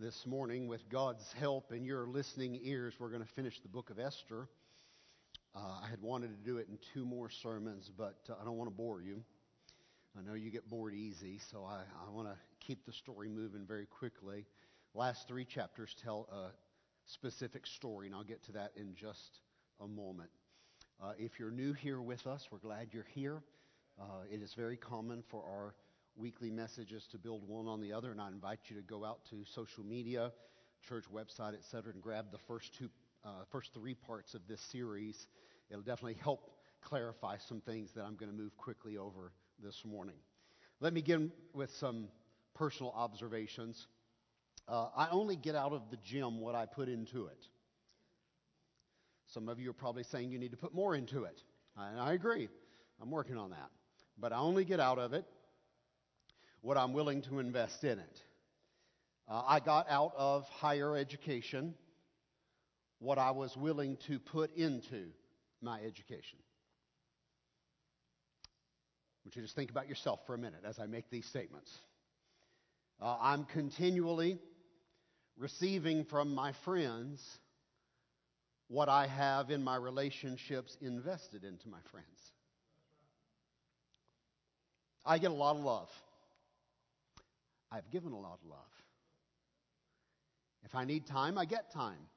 this morning. With God's help and your listening ears, we're going to finish the book of Esther. Uh, I had wanted to do it in two more sermons, but uh, I don't want to bore you. I know you get bored easy, so I, I want to keep the story moving very quickly. Last three chapters tell a specific story, and I'll get to that in just a moment. Uh, if you're new here with us, we're glad you're here. Uh, it is very common for our weekly messages to build one on the other, and I invite you to go out to social media, church website, etc., and grab the first two, uh, first three parts of this series. It'll definitely help clarify some things that I'm going to move quickly over this morning. Let me begin with some personal observations. Uh, I only get out of the gym what I put into it. Some of you are probably saying you need to put more into it. And I agree. I'm working on that. But I only get out of it what I'm willing to invest in it. Uh, I got out of higher education what I was willing to put into my education. I want you to just think about yourself for a minute as I make these statements. Uh, I'm continually receiving from my friends what I have in my relationships invested into my friends. I get a lot of love. I've given a lot of love. If I need time, I get time.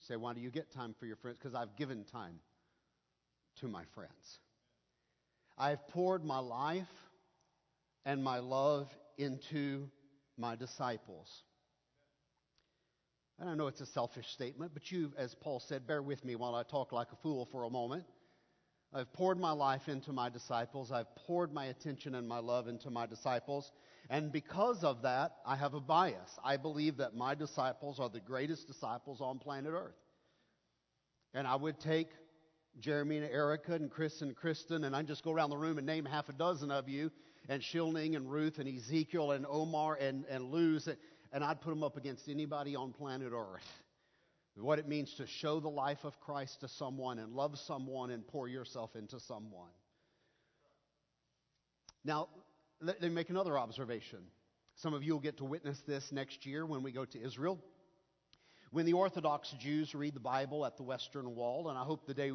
say, why do you get time for your friends? Because I've given time to my friends. I've poured my life and my love into my disciples. And I know it's a selfish statement, but you, as Paul said, bear with me while I talk like a fool for a moment. I've poured my life into my disciples. I've poured my attention and my love into my disciples. And because of that, I have a bias. I believe that my disciples are the greatest disciples on planet Earth. And I would take Jeremy and Erica and Chris and Kristen, and I'd just go around the room and name half a dozen of you, and Shilning and Ruth and Ezekiel and Omar and, and Luz, and I'd put them up against anybody on planet Earth what it means to show the life of Christ to someone and love someone and pour yourself into someone. Now, let me make another observation. Some of you will get to witness this next year when we go to Israel. When the Orthodox Jews read the Bible at the Western Wall, and I hope the, day,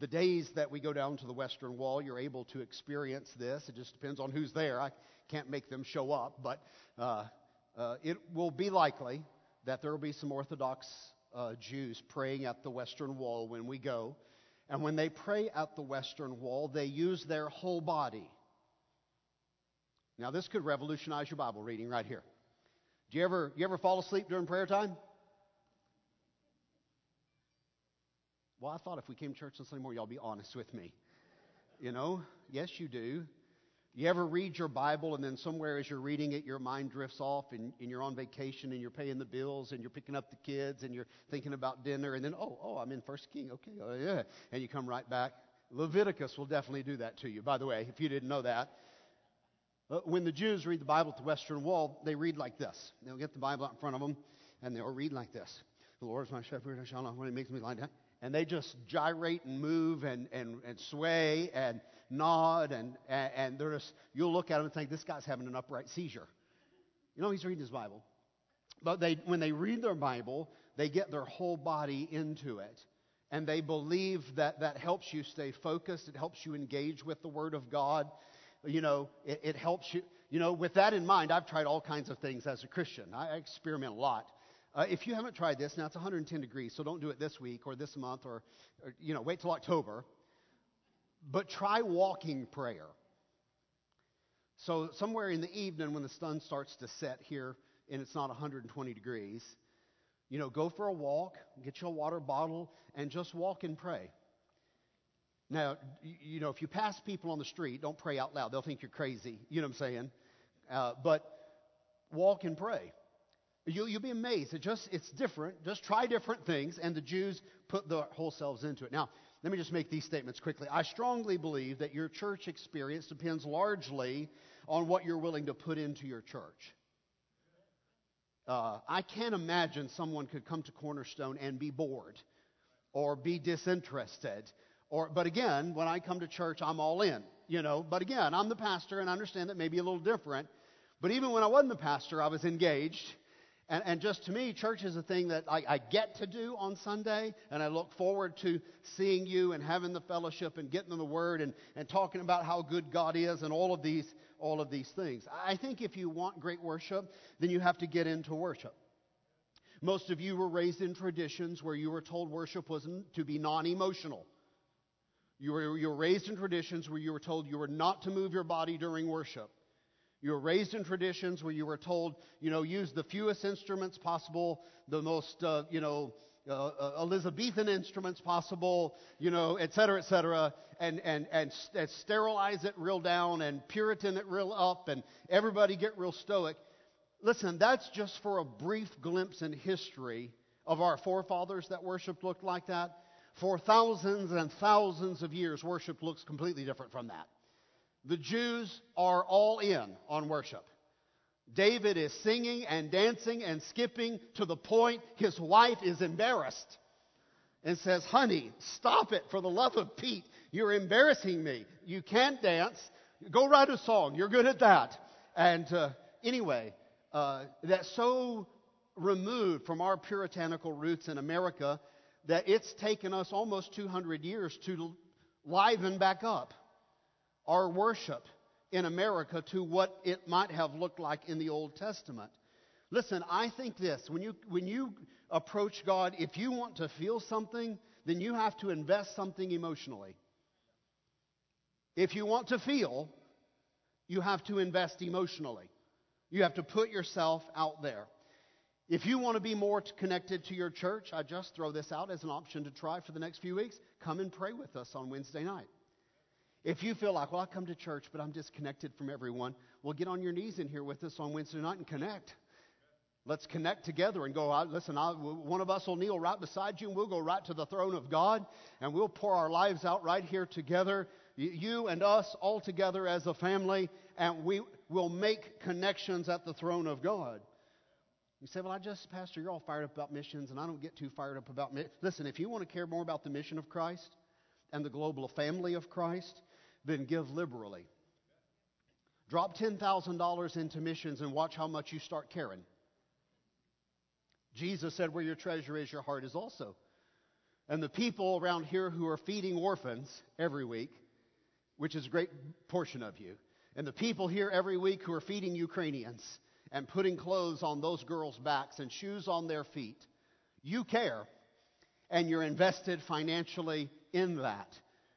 the days that we go down to the Western Wall, you're able to experience this. It just depends on who's there. I can't make them show up, but uh, uh, it will be likely that there will be some Orthodox uh, Jews praying at the Western Wall when we go. And when they pray at the Western Wall, they use their whole body. Now, this could revolutionize your Bible reading right here. Do you ever, you ever fall asleep during prayer time? Well, I thought if we came to church on Sunday morning, y'all be honest with me. You know, yes, you do. You ever read your Bible and then somewhere as you're reading it, your mind drifts off and, and, you're on vacation and you're paying the bills and you're picking up the kids and you're thinking about dinner and then, oh, oh, I'm in First King. Okay, oh, yeah. And you come right back. Leviticus will definitely do that to you, by the way, if you didn't know that. Uh, when the Jews read the Bible at the Western Wall, they read like this. They'll get the Bible out in front of them and they'll read like this. The Lord is my shepherd, I shall not when he makes me lie down and they just gyrate and move and, and, and sway and nod and, and, and they're just, you'll look at them and think, this guy's having an upright seizure. You know, he's reading his Bible. But they, when they read their Bible, they get their whole body into it. And they believe that that helps you stay focused. It helps you engage with the Word of God. You know, it, it helps you. You know, with that in mind, I've tried all kinds of things as a Christian. I experiment a lot. Uh, if you haven't tried this, now it's 110 degrees, so don't do it this week or this month or, or, you know, wait till October. But try walking prayer. So somewhere in the evening when the sun starts to set here and it's not 120 degrees, you know, go for a walk, get you a water bottle, and just walk and pray. Now, you know, if you pass people on the street, don't pray out loud. They'll think you're crazy. You know what I'm saying? Uh, but walk and pray. You, will be amazed. It just, it's different. Just try different things, and the Jews put their whole selves into it. Now, let me just make these statements quickly. I strongly believe that your church experience depends largely on what you're willing to put into your church. Uh, I can't imagine someone could come to Cornerstone and be bored or be disinterested. Or, but again, when I come to church, I'm all in, you know. But again, I'm the pastor and I understand that may be a little different. But even when I wasn't the pastor, I was engaged And, and just to me, church is a thing that I, I get to do on Sunday, and I look forward to seeing you and having the fellowship and getting in the Word and, and talking about how good God is and all of these all of these things. I think if you want great worship, then you have to get into worship. Most of you were raised in traditions where you were told worship was to be non emotional. You were, you were raised in traditions where you were told you were not to move your body during worship. You were raised in traditions where you were told, you know, use the fewest instruments possible, the most, uh, you know, uh, uh, Elizabethan instruments possible, you know, et cetera, et cetera, and, and, and, and sterilize it real down and Puritan it real up and everybody get real stoic. Listen, that's just for a brief glimpse in history of our forefathers that worship looked like that. For thousands and thousands of years, worship looks completely different from that. The Jews are all in on worship. David is singing and dancing and skipping to the point his wife is embarrassed and says, Honey, stop it for the love of Pete. You're embarrassing me. You can't dance. Go write a song. You're good at that. And uh, anyway, uh, that's so removed from our puritanical roots in America that it's taken us almost 200 years to liven back up our worship in America to what it might have looked like in the Old Testament. Listen, I think this when you, when you approach God, if you want to feel something, then you have to invest something emotionally. If you want to feel, you have to invest emotionally. You have to put yourself out there. If you want to be more connected to your church, I just throw this out as an option to try for the next few weeks. Come and pray with us on Wednesday night. If you feel like, well, I come to church, but I'm disconnected from everyone, well, get on your knees in here with us on Wednesday night and connect. Let's connect together and go, listen, I, one of us will kneel right beside you and we'll go right to the throne of God and we'll pour our lives out right here together, you and us all together as a family, and we will make connections at the throne of God. You say, well, I just, Pastor, you're all fired up about missions and I don't get too fired up about missions. Listen, if you want to care more about the mission of Christ and the global family of Christ, then give liberally. Drop $10,000 into missions and watch how much you start caring. Jesus said, Where your treasure is, your heart is also. And the people around here who are feeding orphans every week, which is a great portion of you, and the people here every week who are feeding Ukrainians and putting clothes on those girls' backs and shoes on their feet, you care and you're invested financially in that.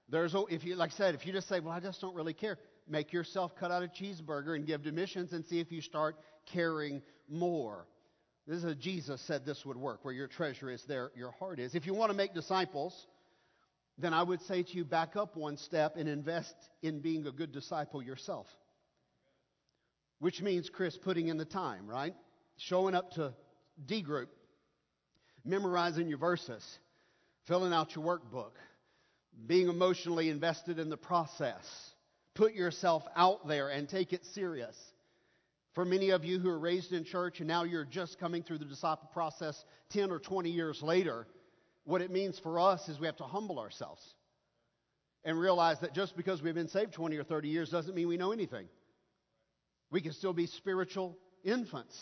There's, if you, like I said, if you just say, well, I just don't really care, make yourself cut out a cheeseburger and give to missions and see if you start caring more. This is Jesus said this would work. Where your treasure is, there your heart is. If you want to make disciples, then I would say to you, back up one step and invest in being a good disciple yourself. Which means, Chris, putting in the time, right? Showing up to D group, memorizing your verses, filling out your workbook, being emotionally invested in the process. Put yourself out there and take it serious. For many of you who are raised in church and now you're just coming through the disciple process 10 or 20 years later, what it means for us is we have to humble ourselves and realize that just because we've been saved 20 or 30 years doesn't mean we know anything. We can still be spiritual infants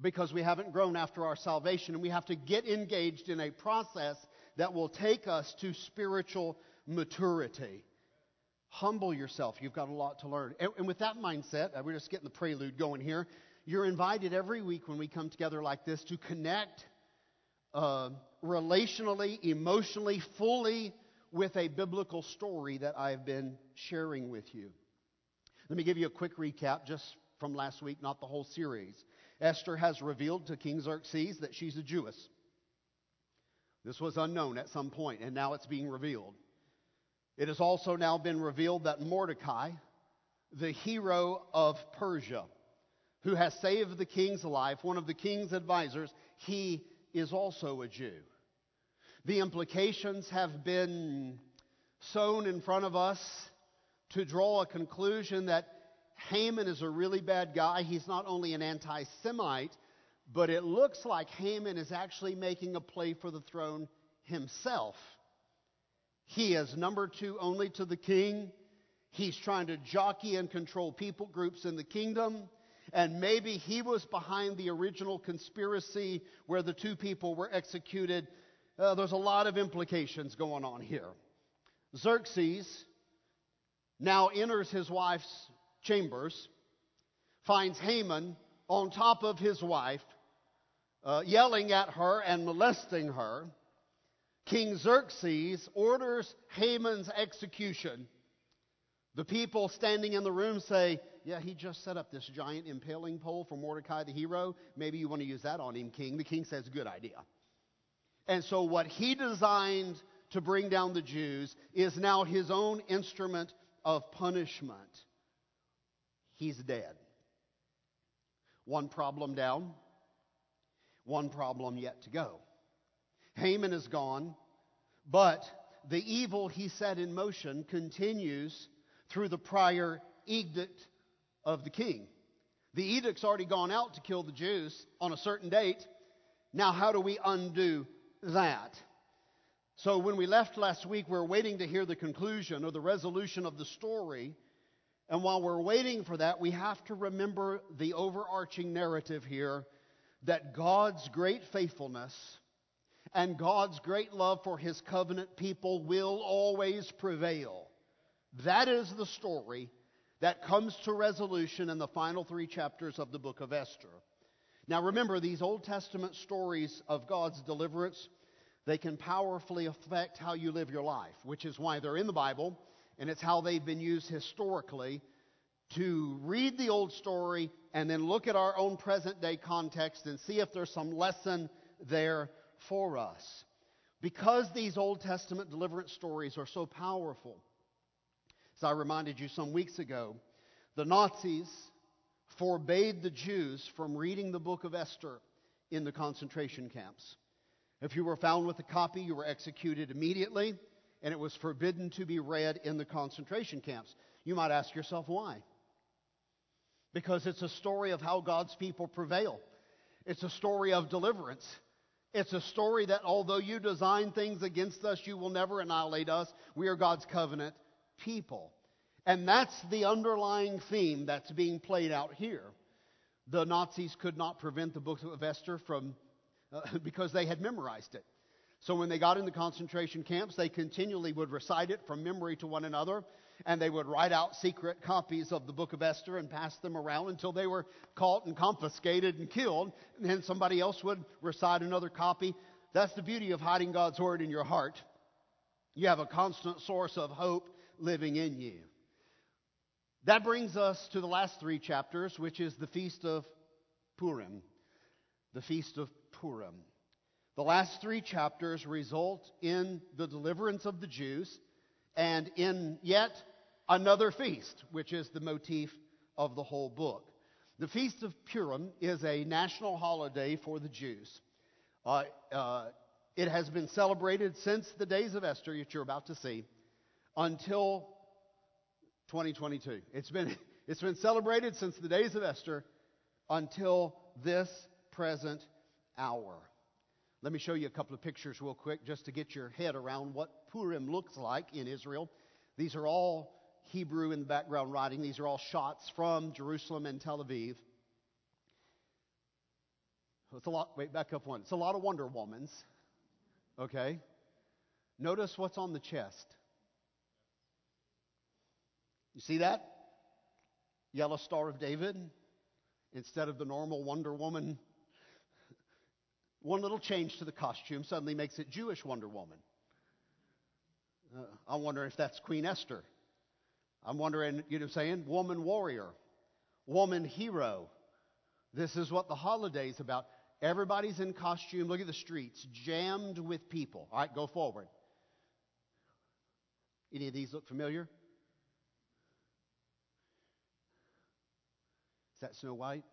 because we haven't grown after our salvation and we have to get engaged in a process that will take us to spiritual maturity. Humble yourself. You've got a lot to learn. And, and with that mindset, uh, we're just getting the prelude going here. You're invited every week when we come together like this to connect uh, relationally, emotionally, fully with a biblical story that I've been sharing with you. Let me give you a quick recap just from last week, not the whole series. Esther has revealed to King Xerxes that she's a Jewess. This was unknown at some point, and now it's being revealed. It has also now been revealed that Mordecai, the hero of Persia, who has saved the king's life, one of the king's advisors, he is also a Jew. The implications have been sown in front of us to draw a conclusion that Haman is a really bad guy. He's not only an anti Semite, but it looks like Haman is actually making a play for the throne himself. He is number two only to the king. He's trying to jockey and control people groups in the kingdom. and maybe he was behind the original conspiracy where the two people were executed. Uh, there's a lot of implications going on here. Xerxes now enters his wife's chambers, finds Haman on top of his wife, uh, yelling at her and molesting her. King Xerxes orders Haman's execution. The people standing in the room say, Yeah, he just set up this giant impaling pole for Mordecai the hero. Maybe you want to use that on him, king. The king says, Good idea. And so, what he designed to bring down the Jews is now his own instrument of punishment. He's dead. One problem down, one problem yet to go. Haman is gone, but the evil he set in motion continues through the prior edict of the king. The edict's already gone out to kill the Jews on a certain date. Now, how do we undo that? So, when we left last week, we are waiting to hear the conclusion or the resolution of the story. And while we're waiting for that, we have to remember the overarching narrative here that God's great faithfulness and God's great love for his covenant people will always prevail. That is the story that comes to resolution in the final three chapters of the book of Esther. Now remember, these Old Testament stories of God's deliverance, they can powerfully affect how you live your life, which is why they're in the Bible, and it's how they've been used historically to read the old story and then look at our own present day context and see if there's some lesson there for us. Because these Old Testament deliverance stories are so powerful, as I reminded you some weeks ago, the Nazis forbade the Jews from reading the book of Esther in the concentration camps. If you were found with a copy, you were executed immediately, and it was forbidden to be read in the concentration camps. You might ask yourself why. Because it's a story of how God's people prevail. It's a story of deliverance. It's a story that although you design things against us, you will never annihilate us. We are God's covenant people. And that's the underlying theme that's being played out here. The Nazis could not prevent the book of Esther from, uh, because they had memorized it. So when they got in the concentration camps, they continually would recite it from memory to one another, and they would write out secret copies of the book of Esther and pass them around until they were caught and confiscated and killed, and then somebody else would recite another copy. That's the beauty of hiding God's word in your heart. You have a constant source of hope living in you. That brings us to the last three chapters, which is the Feast of Purim. The Feast of Purim. The last three chapters result in the deliverance of the Jews and in yet another feast, which is the motif of the whole book. The Feast of Purim is a national holiday for the Jews. Uh, uh, it has been celebrated since the days of Esther, that you're about to see until 2022. It's been, it's been celebrated since the days of Esther until this present hour. Let me show you a couple of pictures real quick just to get your head around what Purim looks like in Israel. These are all Hebrew in the background writing. These are all shots from Jerusalem and Tel Aviv. It's a lot, wait, back up one. It's a lot of Wonder Womans. Okay? Notice what's on the chest. You see that? Yellow Star of David instead of the normal Wonder Woman. One little change to the costume suddenly makes it Jewish Wonder Woman. Uh, I wonder if that's Queen Esther. I'm wondering, you know saying? Woman warrior, woman hero. This is what the holiday's about. Everybody's in costume. Look at the streets, jammed with people. All right, go forward. Any of these look familiar? Is that Snow White?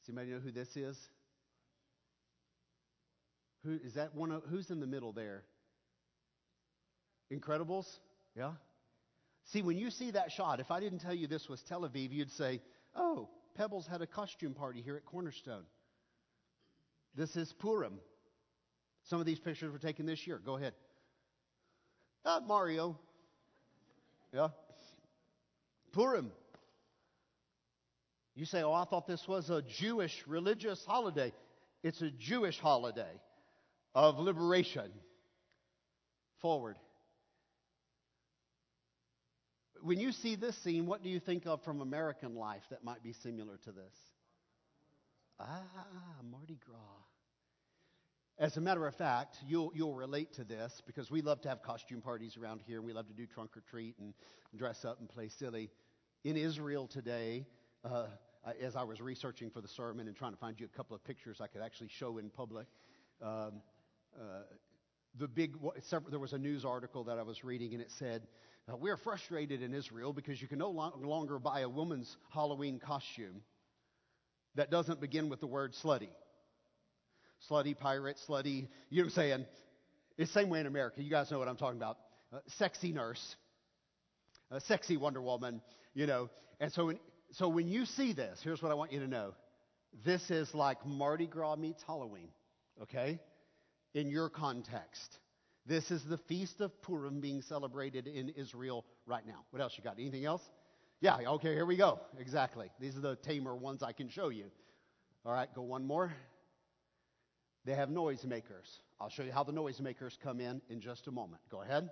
Does anybody know who this is? Who is that one of, who's in the middle there? Incredibles? Yeah? See, when you see that shot, if I didn't tell you this was Tel Aviv, you'd say, oh, Pebbles had a costume party here at Cornerstone. This is Purim. Some of these pictures were taken this year. Go ahead. Ah, Mario. Yeah. Purim. You say, oh, I thought this was a Jewish religious holiday. It's a Jewish holiday of liberation. Forward. When you see this scene, what do you think of from American life that might be similar to this? Ah, Mardi Gras. As a matter of fact, you'll, you'll relate to this because we love to have costume parties around here and we love to do trunk or treat and dress up and play silly. In Israel today, uh, as I was researching for the sermon and trying to find you a couple of pictures I could actually show in public, um, the big there was a news article that I was reading and it said uh, we're frustrated in Israel because you can no longer buy a woman's Halloween costume that doesn't begin with the word slutty. Slutty pirate, slutty, you know what I'm saying? It's the same way in America. You guys know what I'm talking about. Uh, sexy nurse, sexy Wonder Woman, you know. And so so when you see this, here's what I want you to know. This is like Mardi Gras meets Halloween, okay? In your context. This is the Feast of Purim being celebrated in Israel right now. What else you got? Anything else? Yeah, okay, here we go. Exactly. These are the tamer ones I can show you. All right, go one more. They have noisemakers. I'll show you how the noisemakers come in in just a moment. Go ahead.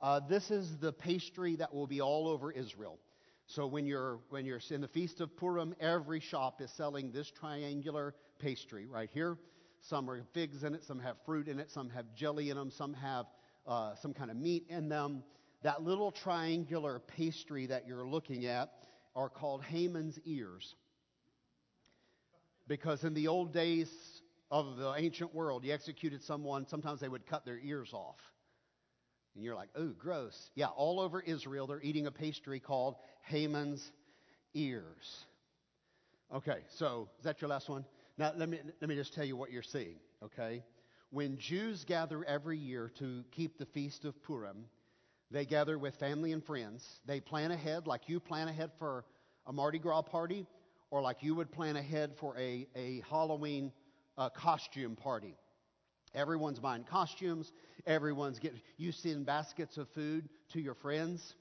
Uh, this is the pastry that will be all over Israel. So when you're when you're in the feast of Purim, every shop is selling this triangular pastry right here. Some are figs in it, some have fruit in it, some have jelly in them, some have uh, some kind of meat in them. That little triangular pastry that you're looking at are called Haman's ears. Because in the old days of the ancient world, you executed someone, sometimes they would cut their ears off. And you're like, ooh, gross. Yeah, all over Israel, they're eating a pastry called Haman's ears. Okay, so is that your last one? Now, let me, let me just tell you what you're seeing, okay? When Jews gather every year to keep the Feast of Purim, they gather with family and friends. They plan ahead, like you plan ahead for a Mardi Gras party, or like you would plan ahead for a, a Halloween uh, costume party. Everyone's buying costumes. Everyone's getting. You send baskets of food to your friends.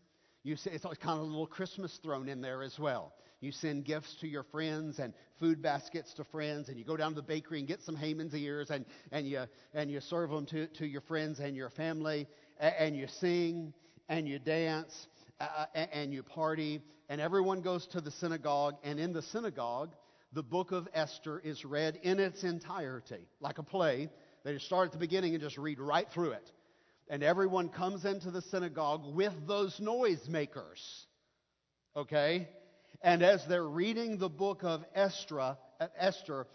You see, it's kind of a little Christmas thrown in there as well. You send gifts to your friends and food baskets to friends, and you go down to the bakery and get some Haman's ears, and, and, you, and you serve them to, to your friends and your family, and, and you sing and you dance uh, and you party, and everyone goes to the synagogue, and in the synagogue, the book of Esther is read in its entirety, like a play. They just start at the beginning and just read right through it. And everyone comes into the synagogue with those noisemakers. Okay? And as they're reading the book of Esther, Esther,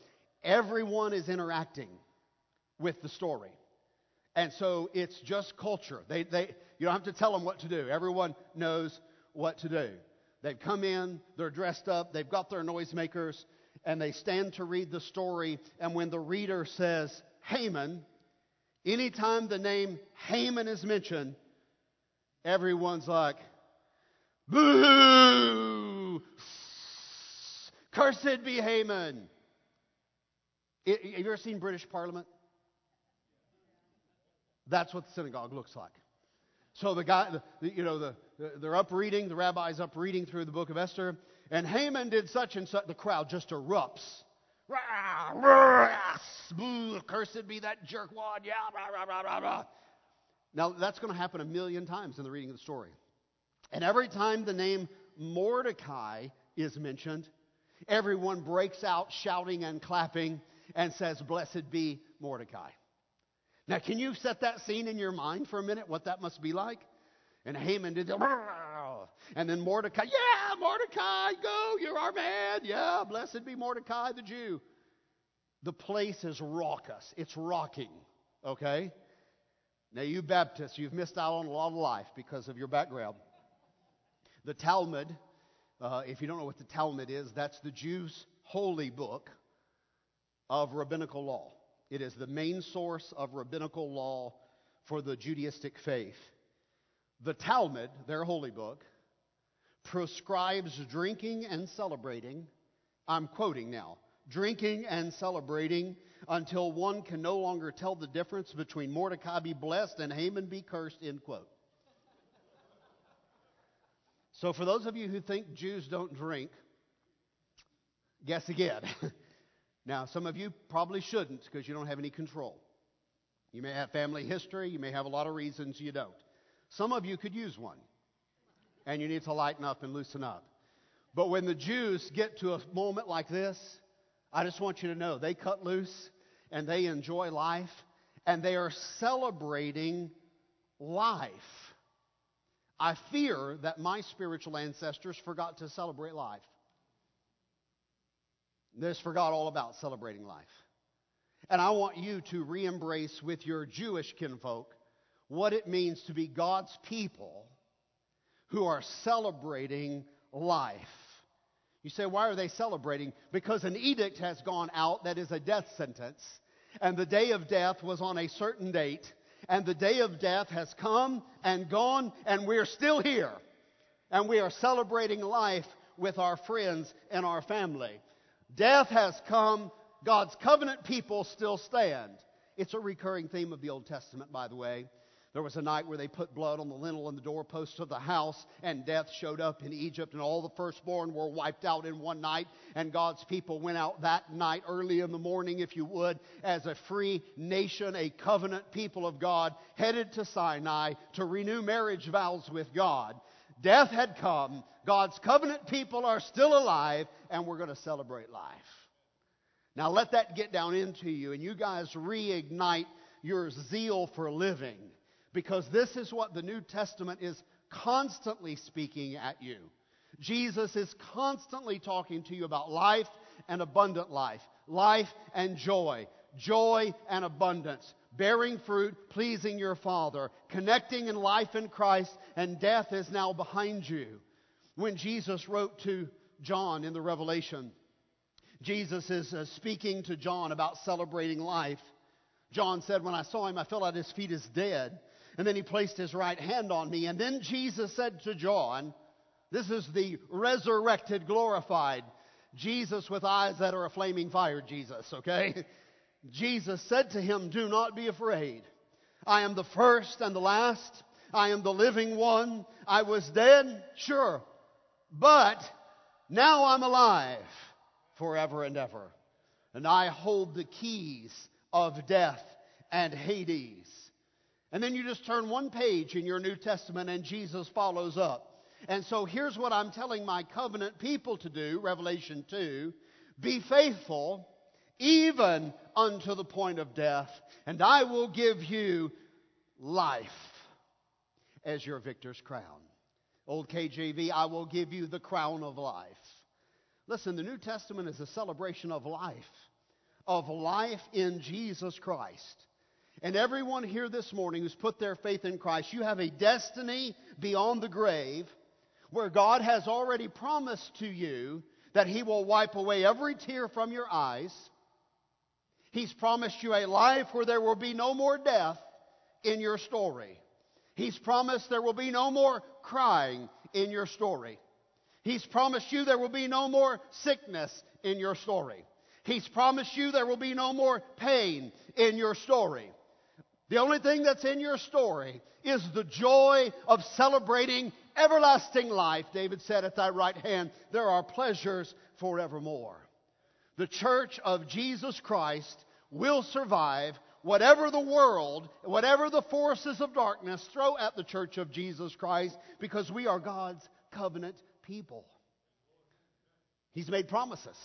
everyone is interacting with the story. And so it's just culture. They, they, you don't have to tell them what to do. Everyone knows what to do. They've come in, they're dressed up, they've got their noisemakers, and they stand to read the story. And when the reader says Haman, anytime the name Haman is mentioned, everyone's like, boo! Cursed be Haman. Have you ever seen British Parliament? That's what the synagogue looks like. So the guy, the, you know, the, they're up reading, the rabbi's up reading through the book of Esther, and Haman did such and such. The crowd just erupts. Cursed be that jerkwad. Yeah, rah, rah, rah, rah, Now, that's going to happen a million times in the reading of the story. And every time the name Mordecai is mentioned, everyone breaks out shouting and clapping and says, Blessed be Mordecai. Now, can you set that scene in your mind for a minute, what that must be like? And Haman did the, and then Mordecai, yeah, Mordecai, go, you're our man. Yeah, blessed be Mordecai the Jew. The place is raucous, it's rocking, okay? Now, you Baptists, you've missed out on a lot of life because of your background. The Talmud, uh, if you don't know what the Talmud is, that's the Jews' holy book of rabbinical law. It is the main source of rabbinical law for the Judaistic faith. The Talmud, their holy book, prescribes drinking and celebrating. I'm quoting now drinking and celebrating until one can no longer tell the difference between Mordecai be blessed and Haman be cursed, end quote. So, for those of you who think Jews don't drink, Guess again. now, some of you probably shouldn't because you don't have any control. You may have family history, you may have a lot of reasons you don't. Some of you could use one, and you need to lighten up and loosen up. But when the Jews get to a moment like this, I just want you to know they cut loose and they enjoy life and they are celebrating life. I fear that my spiritual ancestors forgot to celebrate life. They just forgot all about celebrating life. And I want you to re embrace with your Jewish kinfolk what it means to be God's people who are celebrating life. You say, why are they celebrating? Because an edict has gone out that is a death sentence, and the day of death was on a certain date, and the day of death has come and gone, and we're still here. And we are celebrating life with our friends and our family. Death has come, God's covenant people still stand. It's a recurring theme of the Old Testament, by the way. There was a night where they put blood on the lintel and the doorposts of the house, and death showed up in Egypt, and all the firstborn were wiped out in one night. And God's people went out that night, early in the morning, if you would, as a free nation, a covenant people of God, headed to Sinai to renew marriage vows with God. Death had come, God's covenant people are still alive, and we're going to celebrate life. Now, let that get down into you, and you guys reignite your zeal for living because this is what the New Testament is constantly speaking at you. Jesus is constantly talking to you about life and abundant life, life and joy, joy and abundance, bearing fruit, pleasing your Father, connecting in life in Christ, and death is now behind you. When Jesus wrote to John in the Revelation, Jesus is uh, speaking to John about celebrating life. John said, When I saw him, I fell at his feet as dead. And then he placed his right hand on me. And then Jesus said to John, This is the resurrected, glorified Jesus with eyes that are a flaming fire, Jesus, okay? Jesus said to him, Do not be afraid. I am the first and the last. I am the living one. I was dead, sure, but now I'm alive forever and ever. And I hold the keys of death and Hades. And then you just turn one page in your New Testament and Jesus follows up. And so here's what I'm telling my covenant people to do, Revelation 2 Be faithful even unto the point of death, and I will give you life as your victor's crown. Old KJV, I will give you the crown of life. Listen, the New Testament is a celebration of life, of life in Jesus Christ. And everyone here this morning who's put their faith in Christ, you have a destiny beyond the grave where God has already promised to you that He will wipe away every tear from your eyes. He's promised you a life where there will be no more death in your story. He's promised there will be no more crying in your story. He's promised you there will be no more sickness in your story. He's promised you there will be no more pain in your story. The only thing that's in your story is the joy of celebrating everlasting life. David said, At thy right hand there are pleasures forevermore. The church of Jesus Christ will survive whatever the world, whatever the forces of darkness throw at the church of Jesus Christ because we are God's covenant people. He's made promises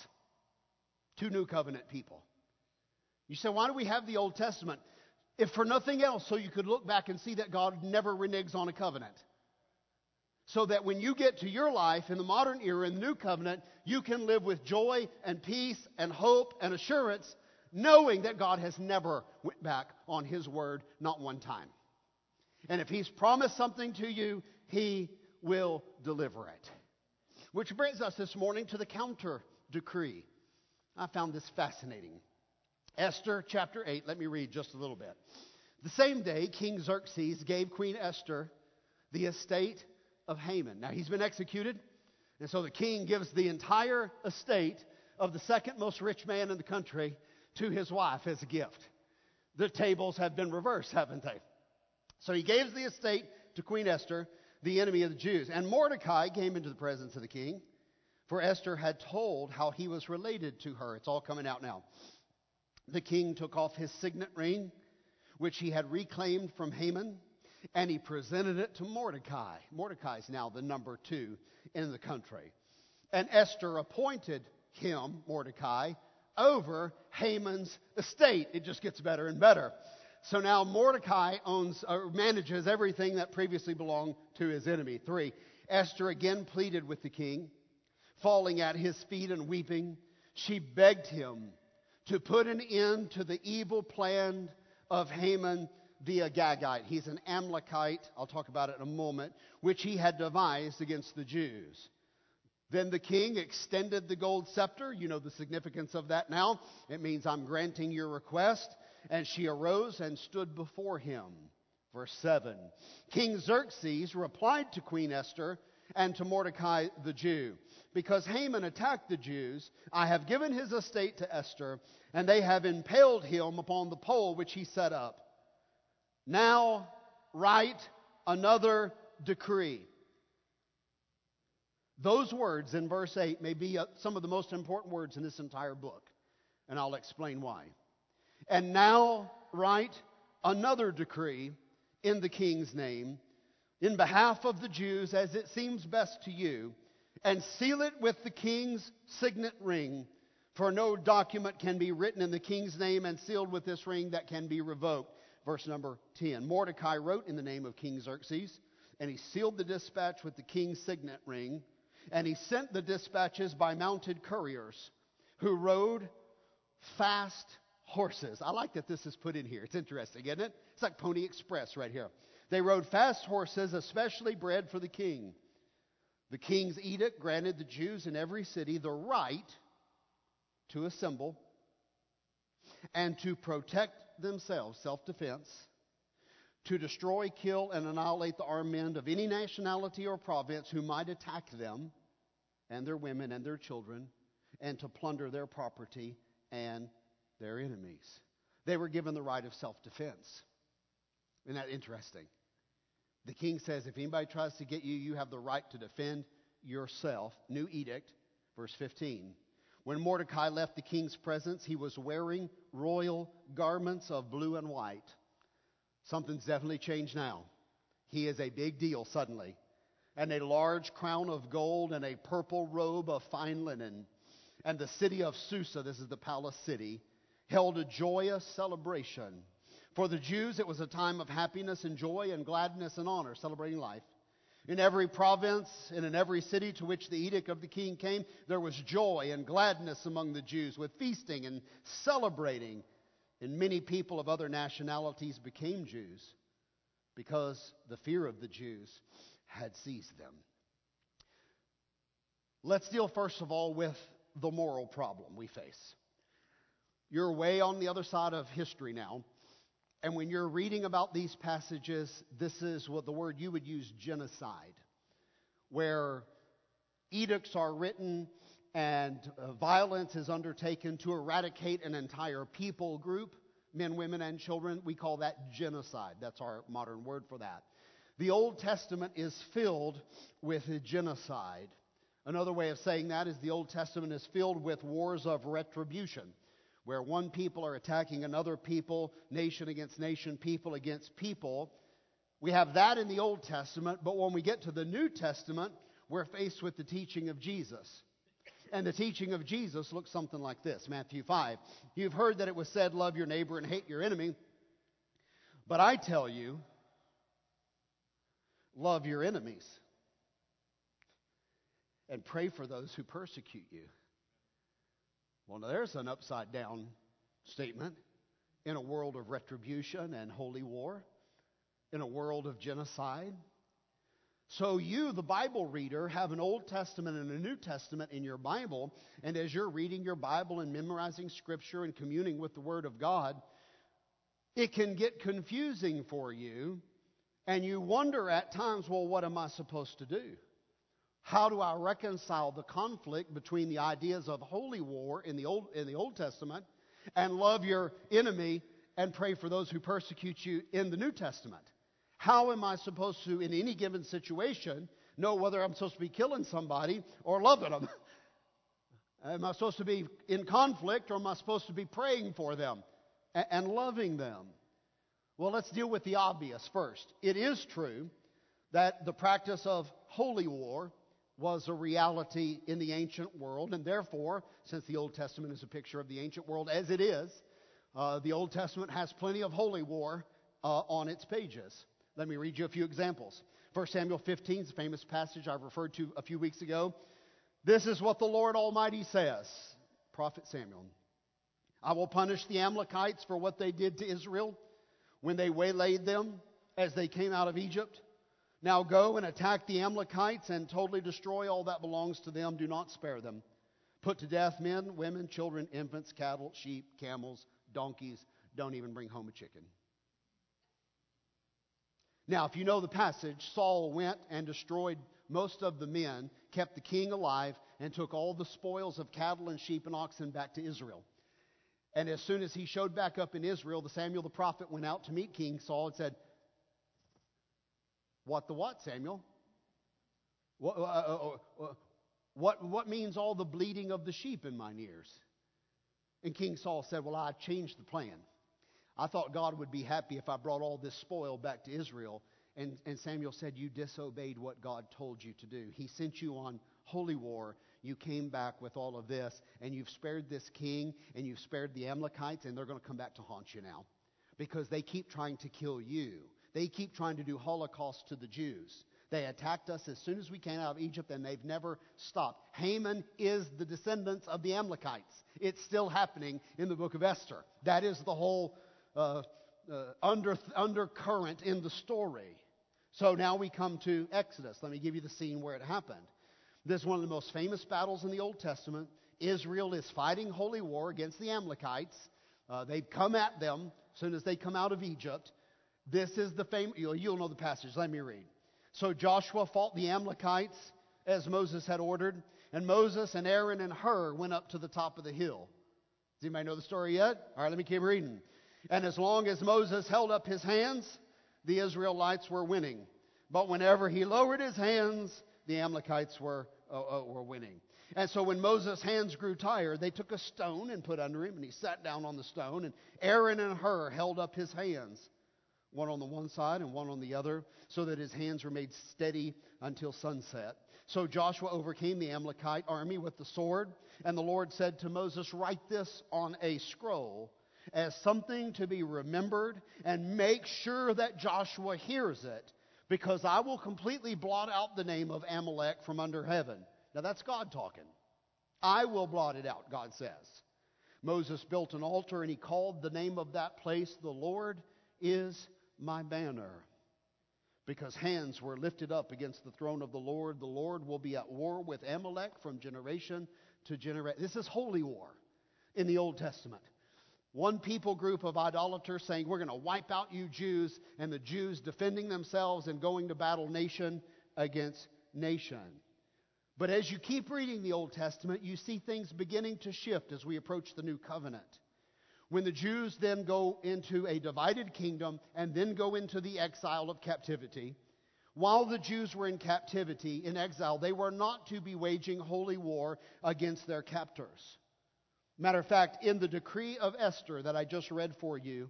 to new covenant people. You say, why do we have the Old Testament? If for nothing else, so you could look back and see that God never reneges on a covenant. So that when you get to your life in the modern era, in the new covenant, you can live with joy and peace and hope and assurance, knowing that God has never went back on His word, not one time. And if He's promised something to you, He will deliver it. Which brings us this morning to the counter decree. I found this fascinating. Esther chapter 8, let me read just a little bit. The same day, King Xerxes gave Queen Esther the estate of Haman. Now, he's been executed, and so the king gives the entire estate of the second most rich man in the country to his wife as a gift. The tables have been reversed, haven't they? So he gives the estate to Queen Esther, the enemy of the Jews. And Mordecai came into the presence of the king For Esther had told how he was related to her. It's all coming out now. The king took off his signet ring, which he had reclaimed from Haman, and he presented it to Mordecai. Mordecai is now the number two in the country. And Esther appointed him, Mordecai, over Haman's estate. It just gets better and better. So now Mordecai owns or manages everything that previously belonged to his enemy. Three, Esther again pleaded with the king, falling at his feet and weeping. She begged him to put an end to the evil plan of Haman the Agagite. He's an Amalekite, I'll talk about it in a moment, which he had devised against the Jews. Then the king extended the gold scepter. You know the significance of that now. It means I'm granting your request. And she arose and stood before him. Verse 7 King Xerxes replied to Queen Esther and to Mordecai the Jew, Because Haman attacked the Jews, I have given his estate to Esther, and they have impaled him upon the pole which he set up. Now write another decree. Those words in verse 8 may be uh, some of the most important words in this entire book, and I'll explain why. And now write another decree in the king's name, in behalf of the Jews, as it seems best to you, and seal it with the king's signet ring. For no document can be written in the king's name and sealed with this ring that can be revoked. Verse number 10. Mordecai wrote in the name of King Xerxes, and he sealed the dispatch with the king's signet ring, and he sent the dispatches by mounted couriers who rode fast horses. I like that this is put in here. It's interesting, isn't it? It's like Pony Express right here. They rode fast horses, especially bred for the king. The king's edict granted the Jews in every city the right to assemble and to protect themselves, self defense, to destroy, kill, and annihilate the armed men of any nationality or province who might attack them and their women and their children, and to plunder their property and their enemies. They were given the right of self defense. Isn't that interesting? The king says, if anybody tries to get you, you have the right to defend yourself. New edict, verse 15. When Mordecai left the king's presence, he was wearing royal garments of blue and white. Something's definitely changed now. He is a big deal suddenly. And a large crown of gold and a purple robe of fine linen. And the city of Susa, this is the palace city, held a joyous celebration. For the Jews, it was a time of happiness and joy and gladness and honor, celebrating life. In every province and in every city to which the edict of the king came, there was joy and gladness among the Jews, with feasting and celebrating. And many people of other nationalities became Jews because the fear of the Jews had seized them. Let's deal first of all with the moral problem we face. You're way on the other side of history now. And when you're reading about these passages, this is what the word you would use genocide, where edicts are written and uh, violence is undertaken to eradicate an entire people group, men, women, and children. We call that genocide. That's our modern word for that. The Old Testament is filled with genocide. Another way of saying that is the Old Testament is filled with wars of retribution where one people are attacking another people, nation against nation, people against people. We have that in the Old Testament, but when we get to the New Testament, we're faced with the teaching of Jesus. And the teaching of Jesus looks something like this Matthew 5. You've heard that it was said, Love your neighbor and hate your enemy. But I tell you, love your enemies and pray for those who persecute you. Well, now there's an upside down statement in a world of retribution and holy war, in a world of genocide. So, you, the Bible reader, have an Old Testament and a New Testament in your Bible, and as you're reading your Bible and memorizing Scripture and communing with the Word of God, it can get confusing for you, and you wonder at times, well, what am I supposed to do? How do I reconcile the conflict between the ideas of holy war in the Old, in the Old Testament and love your enemy and pray for those who persecute you in the New Testament? How am I supposed to, in any given situation, know whether I'm supposed to be killing somebody or loving them? Am I supposed to be in conflict or am I supposed to be praying for them and loving them? Well, let's deal with the obvious first. It is true that the practice of holy war was a reality in the ancient world, and therefore, since the Old Testament is a picture of the ancient world as it is, uh, the Old Testament has plenty of holy war uh, on its pages. Let me read you a few examples. 1 Samuel 15 is a famous passage I referred to a few weeks ago. This is what the Lord Almighty says, Prophet Samuel. I will punish the Amalekites for what they did to Israel when they waylaid them as they came out of Egypt. Now go and attack the Amalekites and totally destroy all that belongs to them. Do not spare them. Put to death men, women, children, infants, cattle, sheep, camels, donkeys. Don't even bring home a chicken. Now, if you know the passage, Saul went and destroyed most of the men, kept the king alive, and took all the spoils of cattle and sheep and oxen back to Israel. And as soon as he showed back up in Israel, the Samuel the prophet went out to meet King Saul and said, What the what, Samuel? What, uh, uh, uh, what, what means all the bleating of the sheep in mine ears? And King Saul said, Well, I changed the plan. I thought God would be happy if I brought all this spoil back to Israel. And, and Samuel said, You disobeyed what God told you to do. He sent you on holy war. You came back with all of this, and you've spared this king, and you've spared the Amalekites, and they're going to come back to haunt you now because they keep trying to kill you. They keep trying to do Holocaust to the Jews. They attacked us as soon as we came out of Egypt, and they've never stopped. Haman is the descendants of the Amalekites. It's still happening in the book of Esther. That is the whole uh, uh, under, undercurrent in the story. So now we come to Exodus. Let me give you the scene where it happened. This is one of the most famous battles in the Old Testament. Israel is fighting holy war against the Amalekites. Uh, they've come at them as soon as they come out of Egypt. This is the famous, you'll, you'll know the passage. Let me read. So Joshua fought the Amalekites as Moses had ordered, and Moses and Aaron and Hur went up to the top of the hill. Does anybody know the story yet? All right, let me keep reading. And as long as Moses held up his hands, the Israelites were winning. But whenever he lowered his hands, the Amalekites were, uh, uh, were winning. And so when Moses' hands grew tired, they took a stone and put under him, and he sat down on the stone. And Aaron and Hur held up his hands, one on the one side and one on the other, so that his hands were made steady until sunset. So Joshua overcame the Amalekite army with the sword, and the Lord said to Moses, Write this on a scroll as something to be remembered and make sure that Joshua hears it because I will completely blot out the name of Amalek from under heaven. Now that's God talking. I will blot it out, God says. Moses built an altar and he called the name of that place, The Lord is my banner. Because hands were lifted up against the throne of the Lord. The Lord will be at war with Amalek from generation to generation. This is holy war in the Old Testament. One people group of idolaters saying, We're going to wipe out you Jews, and the Jews defending themselves and going to battle nation against nation. But as you keep reading the Old Testament, you see things beginning to shift as we approach the new covenant. When the Jews then go into a divided kingdom and then go into the exile of captivity, while the Jews were in captivity, in exile, they were not to be waging holy war against their captors. Matter of fact, in the decree of Esther that I just read for you,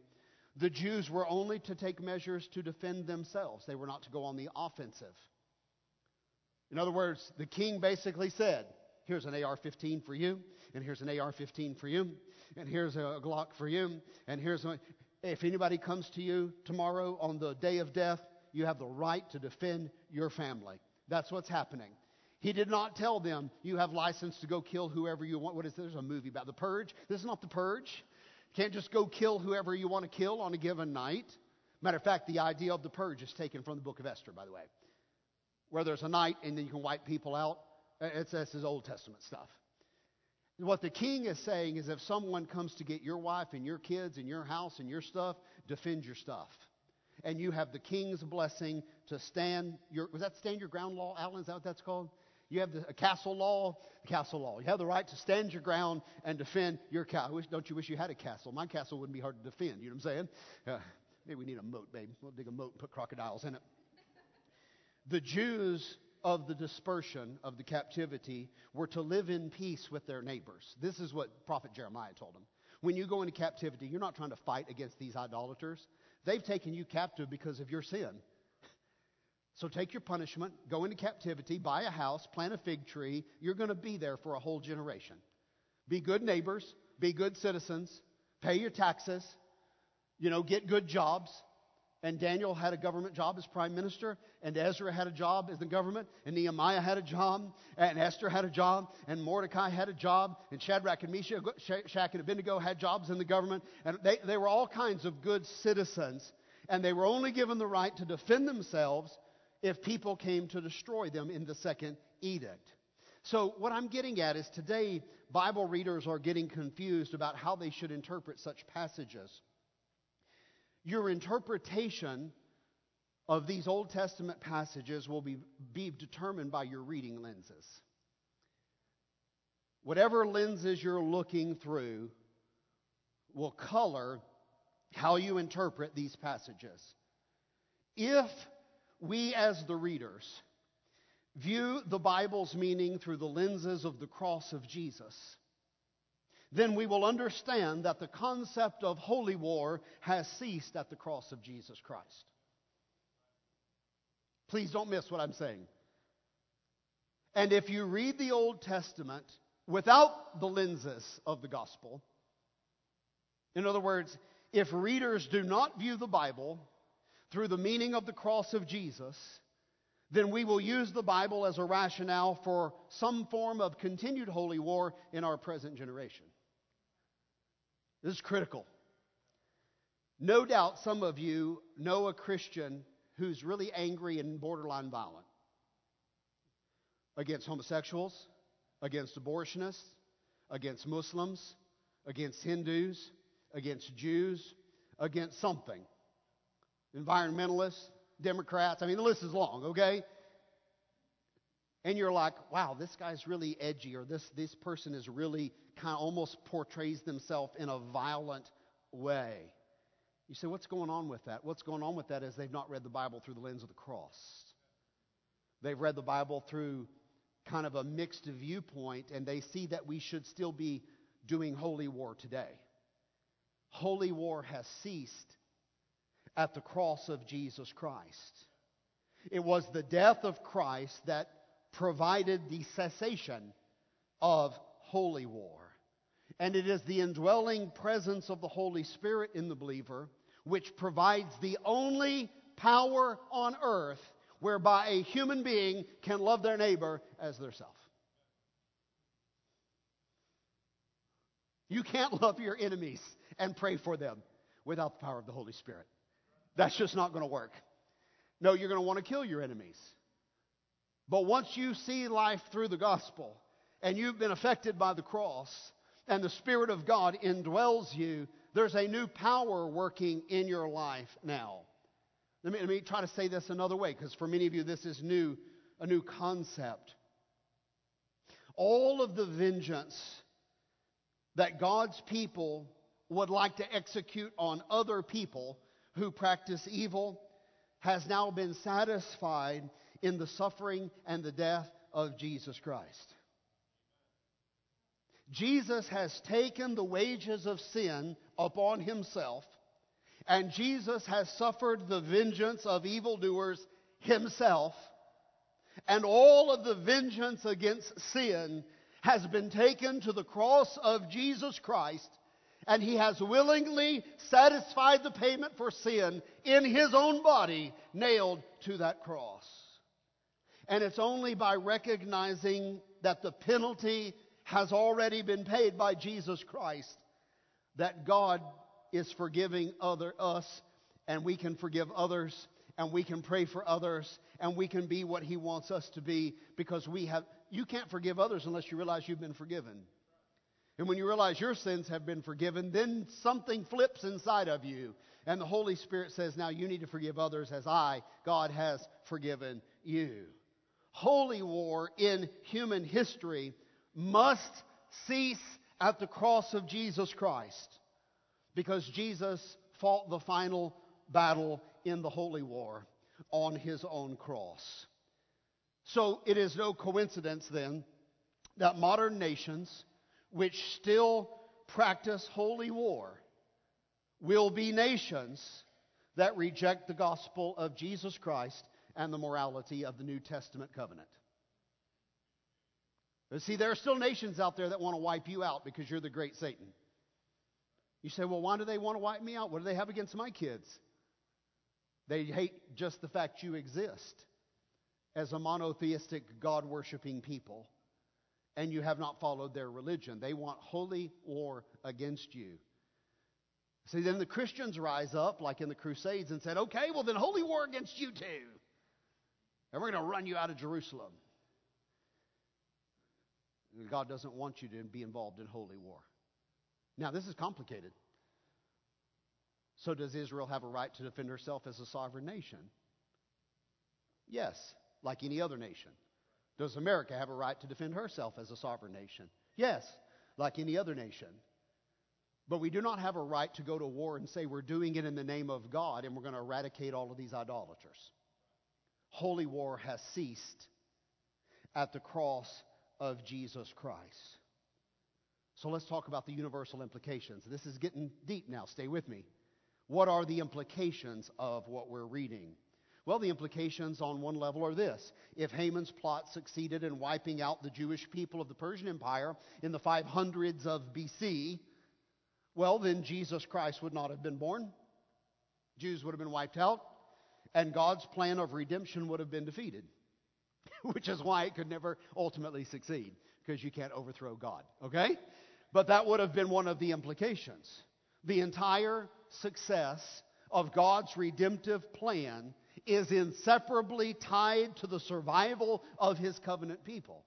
the Jews were only to take measures to defend themselves. They were not to go on the offensive. In other words, the king basically said, Here's an AR 15 for you, and here's an AR 15 for you, and here's a Glock for you, and here's a. If anybody comes to you tomorrow on the day of death, you have the right to defend your family. That's what's happening. He did not tell them, you have license to go kill whoever you want. What is this? There's a movie about the purge. This is not the purge. You can't just go kill whoever you want to kill on a given night. Matter of fact, the idea of the purge is taken from the book of Esther, by the way, where there's a night and then you can wipe people out. It's, is Old Testament stuff. What the king is saying is if someone comes to get your wife and your kids and your house and your stuff, defend your stuff. And you have the king's blessing to stand your, was that stand your ground law, Alan? Is that what that's called? You have the, a castle law, castle law. You have the right to stand your ground and defend your castle. Don't you wish you had a castle? My castle wouldn't be hard to defend. You know what I'm saying? Uh, maybe we need a moat, baby. We'll dig a moat and put crocodiles in it. The Jews of the dispersion of the captivity were to live in peace with their neighbors. This is what prophet Jeremiah told them. When you go into captivity, you're not trying to fight against these idolaters. They've taken you captive because of your sin. So take your punishment, go into captivity, buy a house, plant a fig tree. You're going to be there for a whole generation. Be good neighbors, be good citizens, pay your taxes, you know, get good jobs. And Daniel had a government job as prime minister, and Ezra had a job as the government, and Nehemiah had a job, and Esther had a job, and Mordecai had a job, and Shadrach and Meshach and Abednego had jobs in the government, and they, they were all kinds of good citizens, and they were only given the right to defend themselves if people came to destroy them in the second edict. So, what I'm getting at is today, Bible readers are getting confused about how they should interpret such passages. Your interpretation of these Old Testament passages will be, be determined by your reading lenses. Whatever lenses you're looking through will color how you interpret these passages. If we, as the readers, view the Bible's meaning through the lenses of the cross of Jesus, then we will understand that the concept of holy war has ceased at the cross of Jesus Christ. Please don't miss what I'm saying. And if you read the Old Testament without the lenses of the gospel, in other words, if readers do not view the Bible through the meaning of the cross of Jesus, then we will use the Bible as a rationale for some form of continued holy war in our present generation. This is critical. No doubt some of you know a Christian who's really angry and borderline violent against homosexuals, against abortionists, against Muslims, against Hindus, against Jews, against something. Environmentalists, Democrats. I mean, the list is long, okay? And you're like, wow, this guy's really edgy, or this, this person is really kind of almost portrays themselves in a violent way. You say, what's going on with that? What's going on with that is they've not read the Bible through the lens of the cross. They've read the Bible through kind of a mixed viewpoint, and they see that we should still be doing holy war today. Holy war has ceased at the cross of Jesus Christ. It was the death of Christ that provided the cessation of holy war. And it is the indwelling presence of the Holy Spirit in the believer which provides the only power on earth whereby a human being can love their neighbor as their self. You can't love your enemies and pray for them without the power of the Holy Spirit. That's just not going to work. No, you're going to want to kill your enemies. But once you see life through the gospel and you've been affected by the cross and the Spirit of God indwells you, there's a new power working in your life now. Let me, let me try to say this another way because for many of you this is new, a new concept. All of the vengeance that God's people would like to execute on other people who practice evil has now been satisfied in the suffering and the death of Jesus Christ. Jesus has taken the wages of sin upon himself, and Jesus has suffered the vengeance of evildoers himself, and all of the vengeance against sin has been taken to the cross of Jesus Christ and he has willingly satisfied the payment for sin in his own body, nailed to that cross. And it's only by recognizing that the penalty has already been paid by Jesus Christ that God is forgiving other us and we can forgive others and we can pray for others and we can be what he wants us to be because we have you can't forgive others unless you realize you've been forgiven. And when you realize your sins have been forgiven, then something flips inside of you. And the Holy Spirit says, Now you need to forgive others as I, God, has forgiven you. Holy war in human history must cease at the cross of Jesus Christ because Jesus fought the final battle in the holy war on his own cross. So it is no coincidence then that modern nations which still practice holy war will be nations that reject the gospel of Jesus Christ and the morality of the New Testament covenant. But see, there are still nations out there that want to wipe you out because you're the great Satan. You say, well, why do they want to wipe me out? What do they have against my kids? They hate just the fact you exist as a monotheistic, God worshiping people, and you have not followed their religion. They want holy war against you. See, then the Christians rise up, like in the Crusades, and said, okay, well, then holy war against you too. And we're going to run you out of Jerusalem. God doesn't want you to be involved in holy war. Now, this is complicated. So, does Israel have a right to defend herself as a sovereign nation? Yes like any other nation. Does America have a right to defend herself as a sovereign nation? Yes, like any other nation. But we do not have a right to go to war and say we're doing it in the name of God and we're going to eradicate all of these idolaters. Holy war has ceased at the cross of Jesus Christ. So let's talk about the universal implications. This is getting deep now. Stay with me. What are the implications of what we're reading? Well, the implications on one level are this. If Haman's plot succeeded in wiping out the Jewish people of the Persian Empire in the 500s of BC, well, then Jesus Christ would not have been born. Jews would have been wiped out, and God's plan of redemption would have been defeated, which is why it could never ultimately succeed, because you can't overthrow God, okay? But that would have been one of the implications. The entire success of God's redemptive plan is inseparably tied to the survival of his covenant people.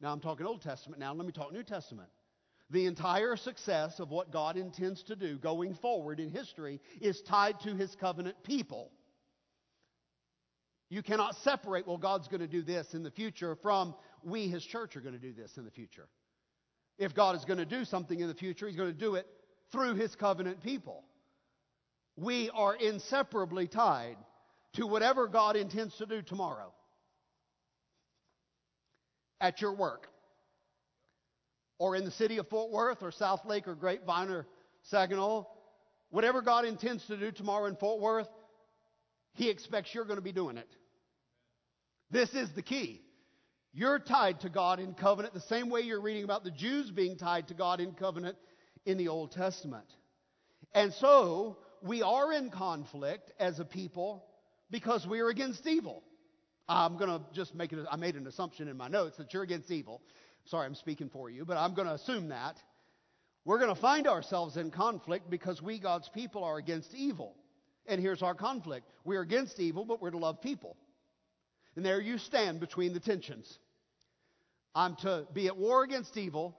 Now, I'm talking Old Testament now. Let me talk New Testament. The entire success of what God intends to do going forward in history is tied to his covenant people. You cannot separate, well, God's going to do this in the future from we, his church, are going to do this in the future. If God is going to do something in the future, he's going to do it through his covenant people we are inseparably tied to whatever God intends to do tomorrow at your work or in the city of Fort Worth or South Lake or Grapevine or Saginaw. Whatever God intends to do tomorrow in Fort Worth, He expects you're going to be doing it. This is the key. You're tied to God in covenant the same way you're reading about the Jews being tied to God in covenant in the Old Testament. And so, we are in conflict as a people because we are against evil. I'm going to just make it, I made an assumption in my notes that you're against evil. Sorry, I'm speaking for you, but I'm going to assume that. We're going to find ourselves in conflict because we, God's people, are against evil. And here's our conflict we're against evil, but we're to love people. And there you stand between the tensions. I'm to be at war against evil,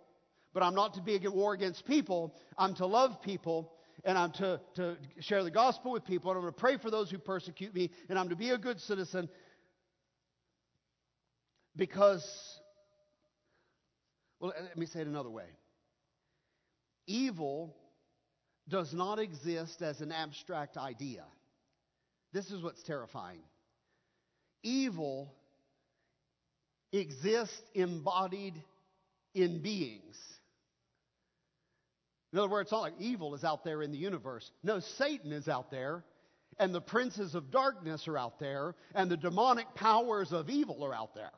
but I'm not to be at war against people. I'm to love people, and I'm to, to share the gospel with people, and I'm to pray for those who persecute me, and I'm to be a good citizen because, well, let me say it another way. Evil does not exist as an abstract idea. This is what's terrifying. Evil exists embodied in beings. In other words, it's not like evil is out there in the universe. No, Satan is out there, and the princes of darkness are out there, and the demonic powers of evil are out there.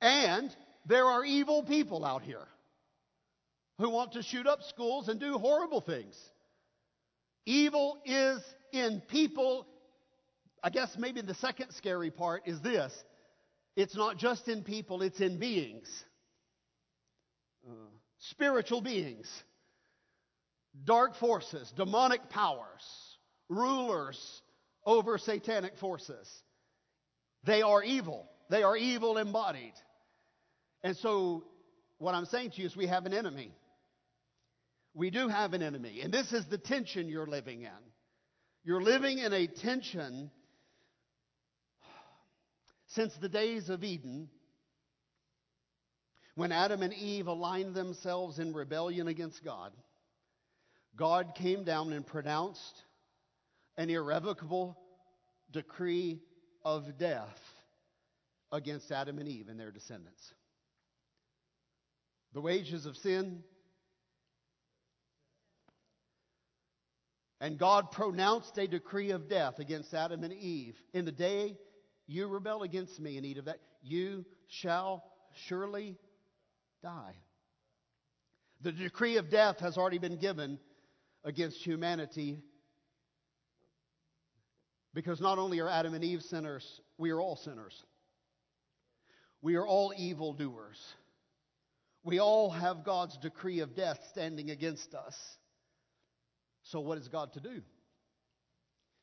And there are evil people out here who want to shoot up schools and do horrible things. Evil is in people. I guess maybe the second scary part is this it's not just in people, it's in beings. Uh, spiritual beings, dark forces, demonic powers, rulers over satanic forces. They are evil. They are evil embodied. And so, what I'm saying to you is, we have an enemy. We do have an enemy. And this is the tension you're living in. You're living in a tension since the days of Eden when Adam and Eve aligned themselves in rebellion against God, God came down and pronounced an irrevocable decree of death against Adam and Eve and their descendants. The wages of sin. And God pronounced a decree of death against Adam and Eve. In the day you rebel against me and eat of that, you shall surely die. The decree of death has already been given against humanity because not only are Adam and Eve sinners, we are all sinners. We are all evildoers. We all have God's decree of death standing against us. So, what is God to do?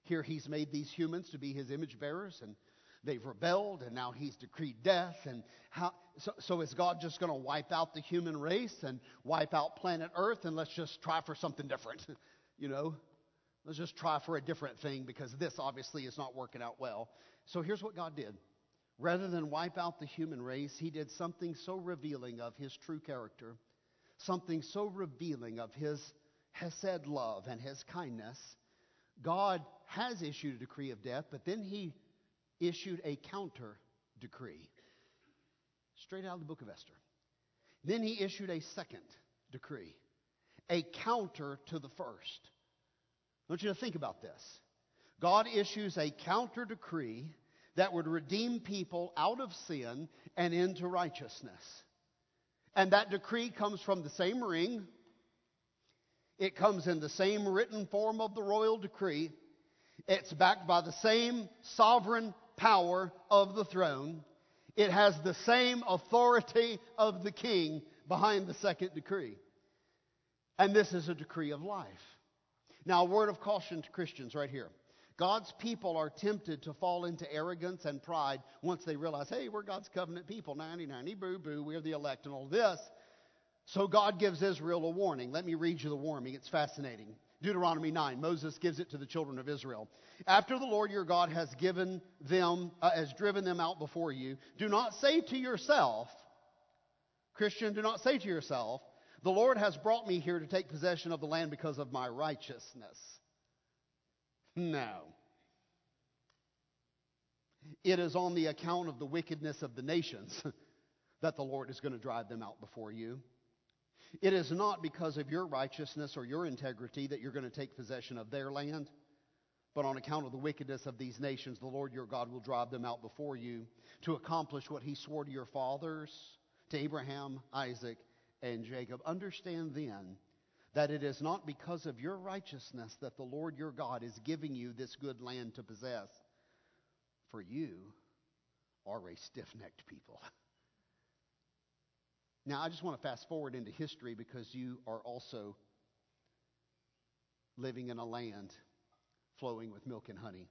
Here, He's made these humans to be His image bearers, and they've rebelled, and now He's decreed death. And how, so, so is God just going to wipe out the human race and wipe out planet Earth, and let's just try for something different? you know, let's just try for a different thing because this obviously is not working out well. So, here's what God did Rather than wipe out the human race, he did something so revealing of his true character, something so revealing of his Hesed love and his kindness. God has issued a decree of death, but then he issued a counter decree. Straight out of the book of Esther. Then he issued a second decree, a counter to the first. I want you to think about this. God issues a counter decree that would redeem people out of sin and into righteousness. And that decree comes from the same ring. It comes in the same written form of the royal decree. It's backed by the same sovereign power of the throne. It has the same authority of the king behind the second decree. And this is a decree of life. Now, a word of caution to Christians right here. God's people are tempted to fall into arrogance and pride once they realize, hey, we're God's covenant people, 99, boo boo, we're the elect, and all this. So God gives Israel a warning. Let me read you the warning. It's fascinating. Deuteronomy 9, Moses gives it to the children of Israel. After the Lord your God has given them, uh, has driven them out before you, do not say to yourself, Christian, do not say to yourself, the Lord has brought me here to take possession of the land because of my righteousness. No. It is on the account of the wickedness of the nations that the Lord is going to drive them out before you. It is not because of your righteousness or your integrity that you're going to take possession of their land, but on account of the wickedness of these nations, the Lord your God will drive them out before you to accomplish what he swore to your fathers, to Abraham, Isaac, and Jacob. Understand then that it is not because of your righteousness that the Lord your God is giving you this good land to possess. For you are a stiff necked people. Now, I just want to fast forward into history because you are also living in a land flowing with milk and honey.